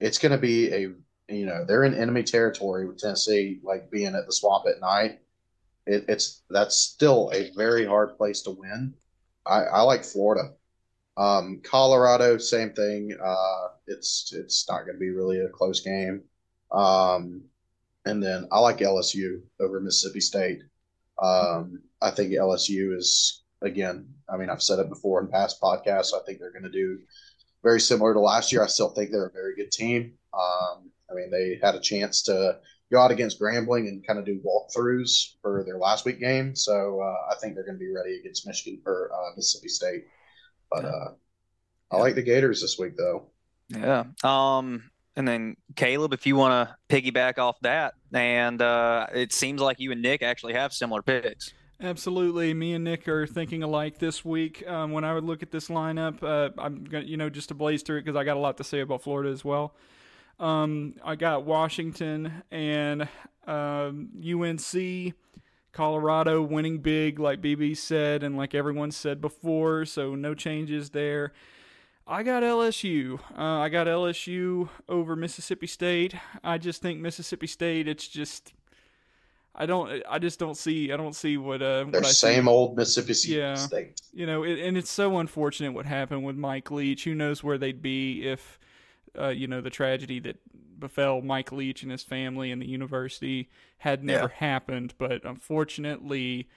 It's going to be a you know they're in enemy territory with Tennessee, like being at the swamp at night. It, it's that's still a very hard place to win. I, I like Florida. Um, Colorado, same thing. Uh, it's it's not going to be really a close game. Um, and then I like LSU over Mississippi State. Um, I think LSU is again. I mean, I've said it before in past podcasts. I think they're going to do very similar to last year. I still think they're a very good team. Um, I mean, they had a chance to go out against Grambling and kind of do walkthroughs for their last week game. So uh, I think they're going to be ready against Michigan or uh, Mississippi State. But uh, I like the Gators this week, though. Yeah. Um, and then Caleb, if you want to piggyback off that, and uh, it seems like you and Nick actually have similar picks. Absolutely, me and Nick are thinking alike this week. Um, when I would look at this lineup, uh, I'm gonna, you know, just to blaze through it because I got a lot to say about Florida as well. Um, I got Washington and um, UNC, Colorado winning big, like BB said, and like everyone said before. So no changes there. I got LSU. Uh, I got LSU over Mississippi State. I just think Mississippi State. It's just. I don't. I just don't see. I don't see what. Uh, They're what same see. old Mississippi State. Yeah. State. You know, it, and it's so unfortunate what happened with Mike Leach. Who knows where they'd be if, uh, you know, the tragedy that befell Mike Leach and his family and the university had never happened. But unfortunately,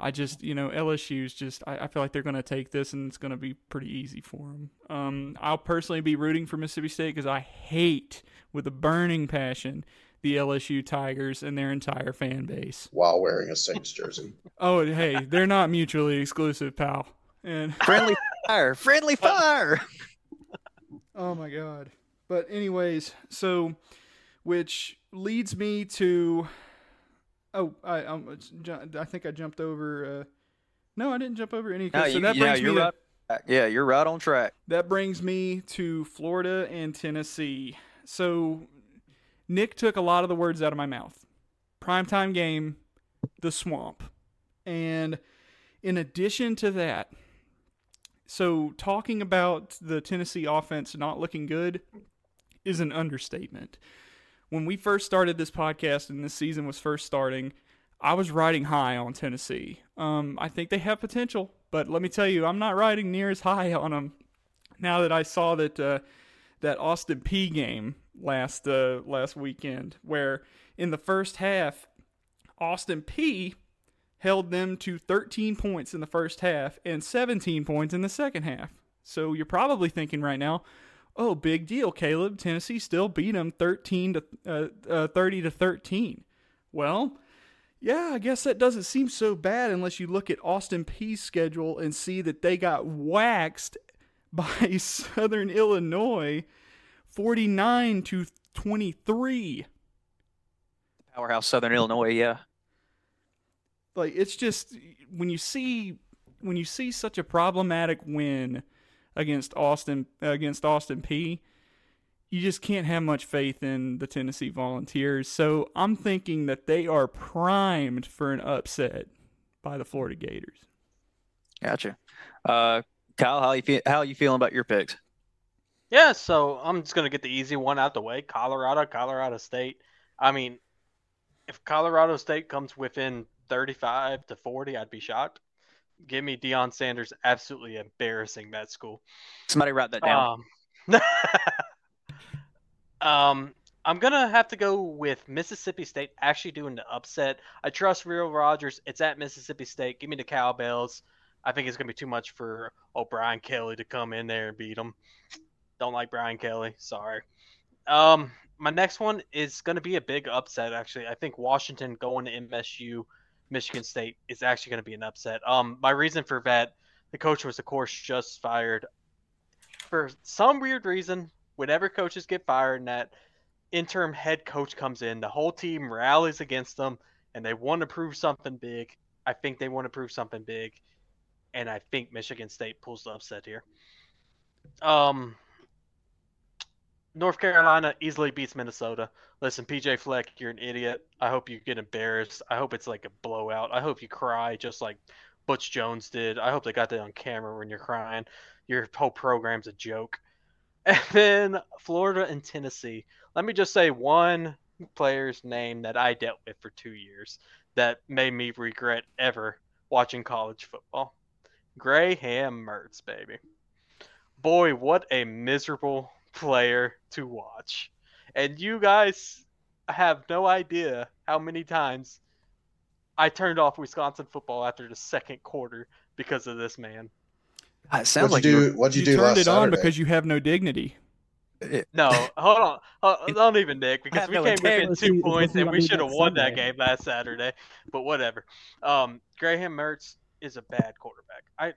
I just, you know, LSU's just, I, I feel like they're going to take this and it's going to be pretty easy for them. Um, I'll personally be rooting for Mississippi State because I hate with a burning passion the LSU Tigers and their entire fan base. While wearing a Saints jersey. Oh, hey, they're not mutually exclusive, pal. And Friendly fire, friendly fire. Oh my god. But anyways, so which leads me to oh I um, I think I jumped over uh no, I didn't jump over any. No, so you, that yeah, brings me you're to, right. Yeah, you're right on track. that brings me to Florida and Tennessee. So Nick took a lot of the words out of my mouth. Primetime game, the swamp. And in addition to that, so talking about the Tennessee offense not looking good is an understatement. When we first started this podcast and this season was first starting, I was riding high on Tennessee. Um, I think they have potential, but let me tell you, I'm not riding near as high on them now that I saw that uh, that Austin Peay game last uh, last weekend, where in the first half, Austin Peay held them to 13 points in the first half and 17 points in the second half. So you're probably thinking right now, oh, big deal, Caleb. Tennessee still beat them 13 to uh, uh, 30 to 13. Well, yeah, I guess that doesn't seem so bad unless you look at Austin Peay's schedule and see that they got waxed by Southern Illinois 49 to 23. Powerhouse Southern Illinois, yeah. like it's just when you see when you see such a problematic win against Austin against Austin Peay you just can't have much faith in the Tennessee Volunteers. So I'm thinking that they are primed for an upset by the Florida Gators. Gotcha. Uh, Kyle, how you feel? How you feeling about your picks? Yeah, so I'm just gonna get the easy one out the way. Colorado, Colorado State. I mean, if Colorado State comes within 35 to 40, I'd be shocked. Give me Deion Sanders absolutely embarrassing that school. Somebody write that down. Um, um, I'm gonna have to go with Mississippi State actually doing the upset. I trust Will Rogers. It's at Mississippi State. Give me the Cowbells. I think it's gonna be too much for oh Brian Kelly to come in there and beat them. Don't like Brian Kelly. Sorry. Um, my next one is gonna be a big upset. Actually, I think Washington going to MSU, Michigan State is actually gonna be an upset. Um, my reason for that, the coach was of course just fired. For some weird reason, whenever coaches get fired and that interim head coach comes in, the whole team rallies against them and they want to prove something big. I think they want to prove something big, and I think Michigan State pulls the upset here. Um, North Carolina easily beats Minnesota. Listen, PJ Fleck, you're an idiot. I hope you get embarrassed. I hope it's like a blowout. I hope you cry just like Butch Jones did. I hope they got that on camera when you're crying. Your whole program's a joke. And then Florida and Tennessee. Let me just say one player's name that I dealt with for two years that made me regret ever watching college football. Graham Mertz, baby. Boy, what a miserable player to watch. And you guys have no idea how many times I turned off Wisconsin football after the second quarter because of this man. Uh, it sounds What'd like you you do? What'd you, You do turned last it on Saturday? because you have no dignity. No, hold on. Uh, hold- uh, Don't even, Nick, because we came within two see- points and we we should have next won that game last Saturday. But whatever. Um, Graham Mertz is a bad quarterback. I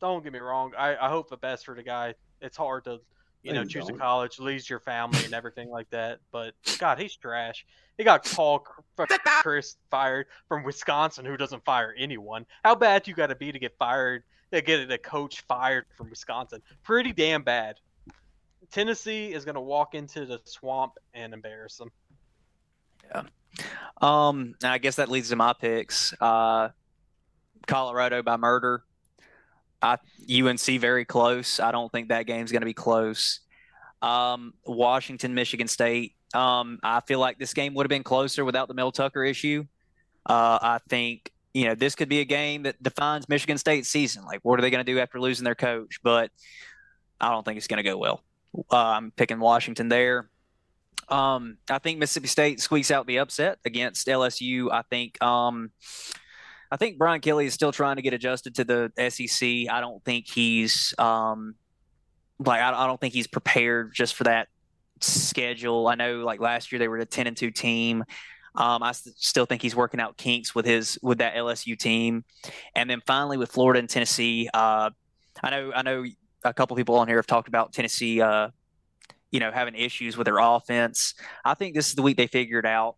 don't get me wrong. I, I hope the best for the guy. It's hard to, you know, choose a college, lose your family and everything like that. But God, he's trash. He got Paul Chryst fired from Wisconsin, who doesn't fire anyone. How bad you got to be to get fired? To get a coach fired from Wisconsin? Pretty damn bad. Tennessee is going to walk into the swamp and embarrass them. Yeah. Um, I guess that leads to my picks. Uh, Colorado by murder. I UNC very close. I don't think that game's going to be close. Um, Washington, Michigan State. Um, I feel like this game would have been closer without the Mel Tucker issue. Uh, I think you know this could be a game that defines Michigan State's season. Like, what are they going to do after losing their coach? But I don't think it's going to go well. Uh, I'm picking Washington there. Um, I think Mississippi State squeaks out the upset against LSU. I think um, I think Brian Kelly is still trying to get adjusted to the SEC. I don't think he's um, like I, I don't think he's prepared just for that schedule. I know like last year they were a ten and two team. Um, I s- still think he's working out kinks with his with that LSU team, and then finally with Florida and Tennessee. Uh, I know I know a couple people on here have talked about Tennessee. Uh, you know, having issues with their offense. I think this is the week they figured out.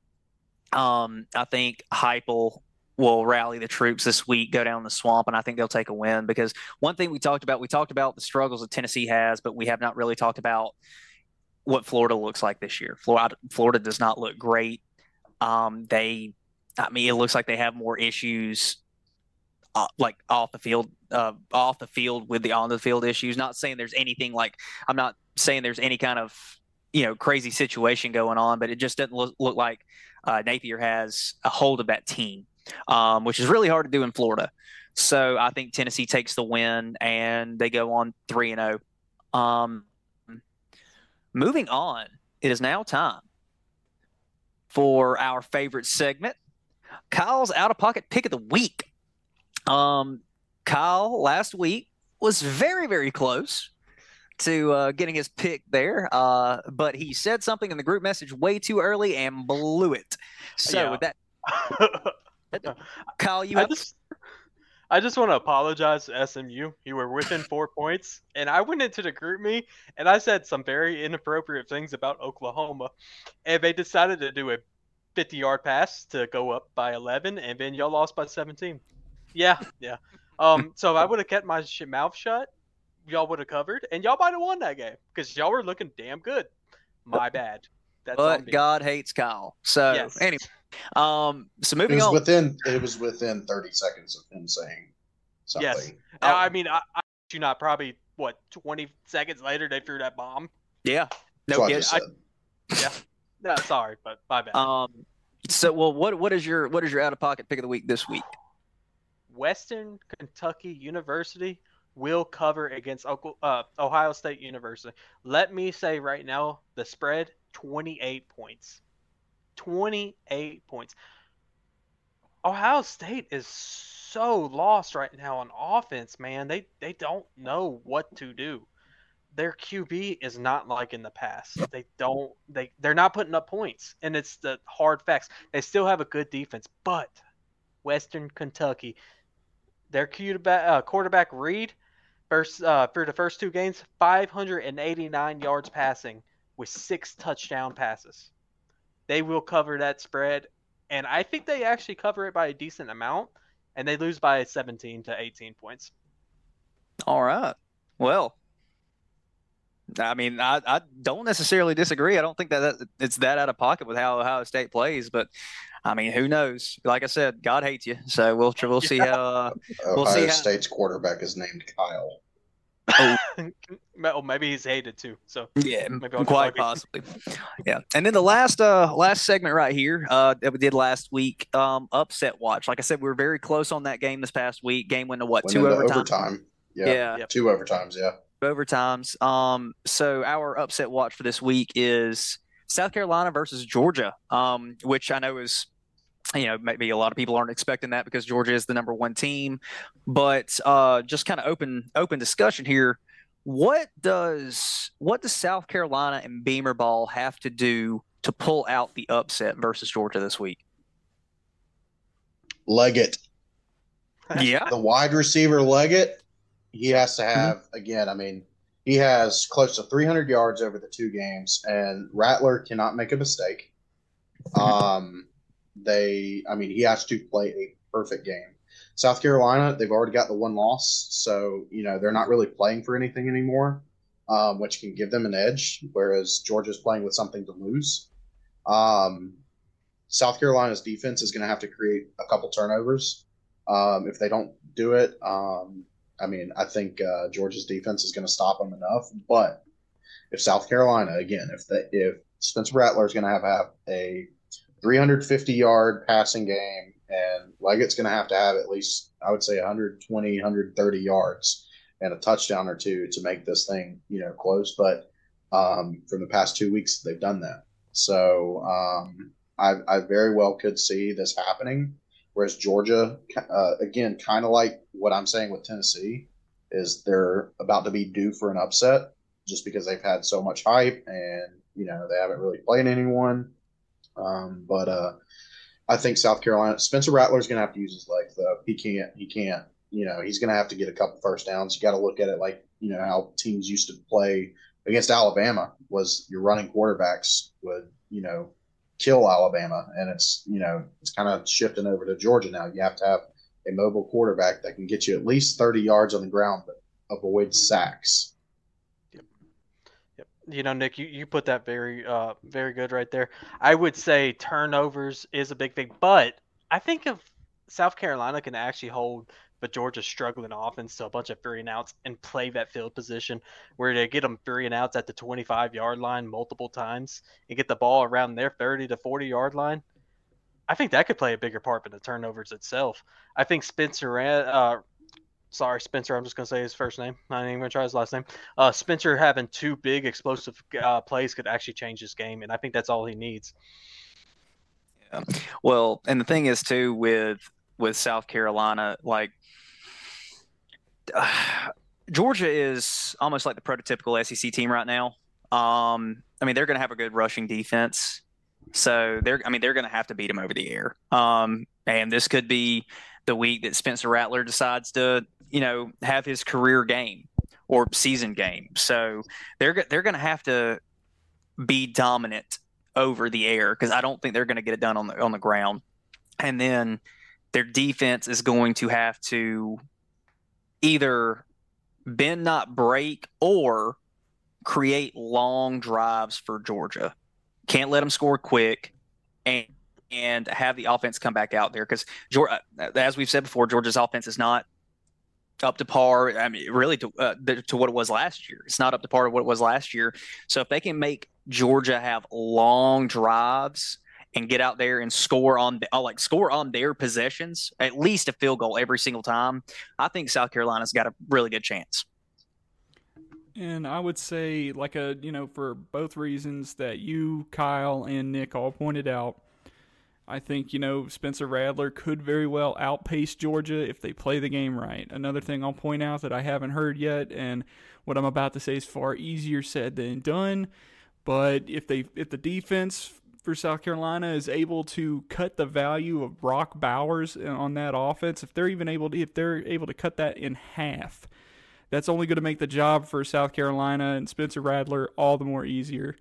Um, I think Heupel will rally the troops this week, go down the swamp, and I think they'll take a win. Because one thing we talked about, we talked about the struggles that Tennessee has, but we have not really talked about what Florida looks like this year. Florida, Florida does not look great. Um, they, I mean, it looks like they have more issues, uh, like off the field, uh, off the field with the on the field issues. Not saying there's anything like I'm not saying there's any kind of you know crazy situation going on, but it just doesn't look, look like uh, Napier has a hold of that team, um, which is really hard to do in Florida. So I think Tennessee takes the win and they go on three and zero. Um, moving on, it is now time for our favorite segment, Kyle's out of pocket pick of the week. Um, Kyle last week was very very close to uh, getting his pick there, uh, but he said something in the group message way too early and blew it. So Yeah. with that, Kyle, you I have just, I just want to apologize to SMU. You were within four points, and I went into the GroupMe and I said some very inappropriate things about Oklahoma, and they decided to do a 50-yard pass to go up by 11, and then y'all lost by 17. Yeah, yeah. Um, so if I would have kept my sh- mouth shut, y'all would have covered, and y'all might have won that game because y'all were looking damn good. My bad. That's but God hates Kyle. So yes. anyway, um, so moving it was on. Within it was within thirty seconds of him saying something. Yes. Oh. I mean, I, I you not probably what twenty seconds later they threw that bomb. Yeah. No kidding. I, yeah. No, sorry, but my bad. Um. So, well, what what is your what is your out of pocket pick of the week this week? Western Kentucky University will cover against uh, Ohio State University. Let me say right now, the spread 28 points. 28 points. Ohio State is so lost right now on offense, man. They they don't know what to do. Their QB is not like in the past. They don't they they're not putting up points, and it's the hard facts. They still have a good defense, but Western Kentucky, their quarterback, uh, quarterback Reed, first uh, for the first two games, 589 yards passing with six touchdown passes. They will cover that spread, and I think they actually cover it by a decent amount, and they lose by 17 to 18 points. All right. Well, I mean, I, I don't necessarily disagree. I don't think that, that it's that out of pocket with how Ohio State plays, but I mean, who knows? Like I said, God hates you, so we'll we'll see how. Uh, we'll see how... State's quarterback is named Kyle. Oh. maybe he's hated too. So yeah, quite possibly. Yeah, and then the last uh last segment right here uh that we did last week um upset watch. Like I said, we were very close on that game this past week. Game went to what went two overtime? overtime. Yeah, yeah, two overtimes. Yeah, overtimes. Um, so our upset watch for this week is South Carolina versus Georgia. Um, which I know is you know, maybe a lot of people aren't expecting that because Georgia is the number one team. But uh, just kind of open open discussion here. What does what does South Carolina and Beamer Ball have to do to pull out the upset versus Georgia this week? Legette. Yeah. The wide receiver Legette, he has to have mm-hmm. again, I mean, he has close to 300 yards over the two games and Rattler cannot make a mistake. Um they, I mean, he has to play a perfect game. South Carolina, they've already got the one loss, so you know they're not really playing for anything anymore, um, which can give them an edge. Whereas Georgia's playing with something to lose. Um, South Carolina's defense is going to have to create a couple turnovers. Um, if they don't do it, um, I mean, I think uh, Georgia's defense is going to stop them enough. But if South Carolina, again, if the, if Spencer Rattler is going to have, have a 350 yard passing game, and Legette's going to have to have at least, I would say, 120, 130 yards and a touchdown or two to make this thing, you know, close. But um, from the past two weeks, they've done that. So um, I, I, very well could see this happening. Whereas Georgia, uh, again, kind of like what I'm saying with Tennessee, is they're about to be due for an upset just because they've had so much hype and you know they haven't really played anyone. Um, but uh, I think South Carolina, Spencer Rattler is going to have to use his legs though. He can't. He can't. You know, he's going to have to get a couple first downs. You got to look at it like you know how teams used to play against Alabama. Was your running quarterbacks would you know kill Alabama, and it's you know it's kind of shifting over to Georgia now. You have to have a mobile quarterback that can get you at least 30 yards on the ground, but avoid sacks you know, Nick, you, you put that very uh very good right there. I would say turnovers is a big thing, but I think if South Carolina can actually hold but Georgia's struggling offense to a bunch of three and outs and play that field position where they get them three and outs at the 25 yard line multiple times and get the ball around their 30 to 40 yard line. I think that could play a bigger part than the turnovers itself. I think Spencer uh, sorry, Spencer. I'm just gonna say his first name. I'm not even gonna try his last name. Uh, Spencer having two big explosive uh, plays could actually change this game, and I think that's all he needs. Yeah. Well, and the thing is too with with South Carolina, like Georgia is almost like the prototypical SEC team right now. Um, I mean, they're going to have a good rushing defense. So they're, I mean, they're going to have to beat them over the air. Um, and this could be the week that Spencer Rattler decides to you know have his career game or season game. So they're they're going to have to be dominant over the air because I don't think they're going to get it done on the on the ground. And then their defense is going to have to either bend not break or create long drives for Georgia. Can't let them score quick, and and have the offense come back out there because Georgia, as we've said before, Georgia's offense is not up to par. I mean, really to uh, to what it was last year. It's not up to par of what it was last year. So if they can make Georgia have long drives and get out there and score on uh, like score on their possessions, at least a field goal every single time, I think South Carolina's got a really good chance. And I would say, like a you know, for both reasons that you, Kyle, and Nick all pointed out, I think, you know, Spencer Rattler could very well outpace Georgia if they play the game right. Another thing I'll point out that I haven't heard yet, and what I'm about to say is far easier said than done. But if they if the defense for South Carolina is able to cut the value of Brock Bowers on that offense, if they're even able to if they're able to cut that in half, that's only going to make the job for South Carolina and Spencer Rattler all the more easier.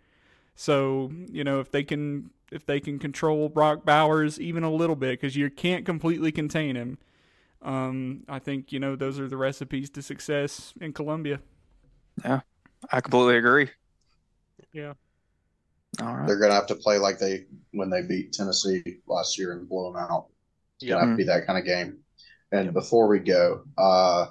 So, you know, if they can if they can control Brock Bowers even a little bit because you can't completely contain him. Um, I think you know those are the recipes to success in Columbia. Yeah, I completely agree. Yeah. All right. They're gonna have to play like they when they beat Tennessee last year and blow them out. It's Yeah. gonna have to be that kind of game. And before we go, uh,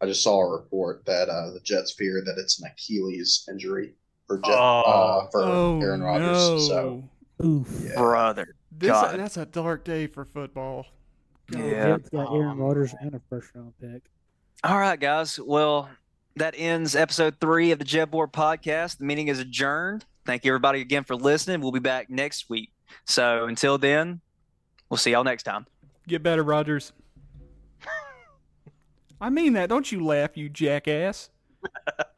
I just saw a report that uh, the Jets fear that it's an Achilles injury for Jet, uh, Oh. for oh Aaron Rodgers. no! So Oof. yeah. Brother. this God. that's a dark day for football. God. Yeah. Jets got Aaron Rodgers and a first round pick. All right, guys. Well, that ends episode three of the JEB Board podcast. The meeting is adjourned. Thank you, everybody, again for listening. We'll be back next week. So until then, we'll see y'all next time. Get better, Rodgers. I mean that. Don't you laugh, you jackass.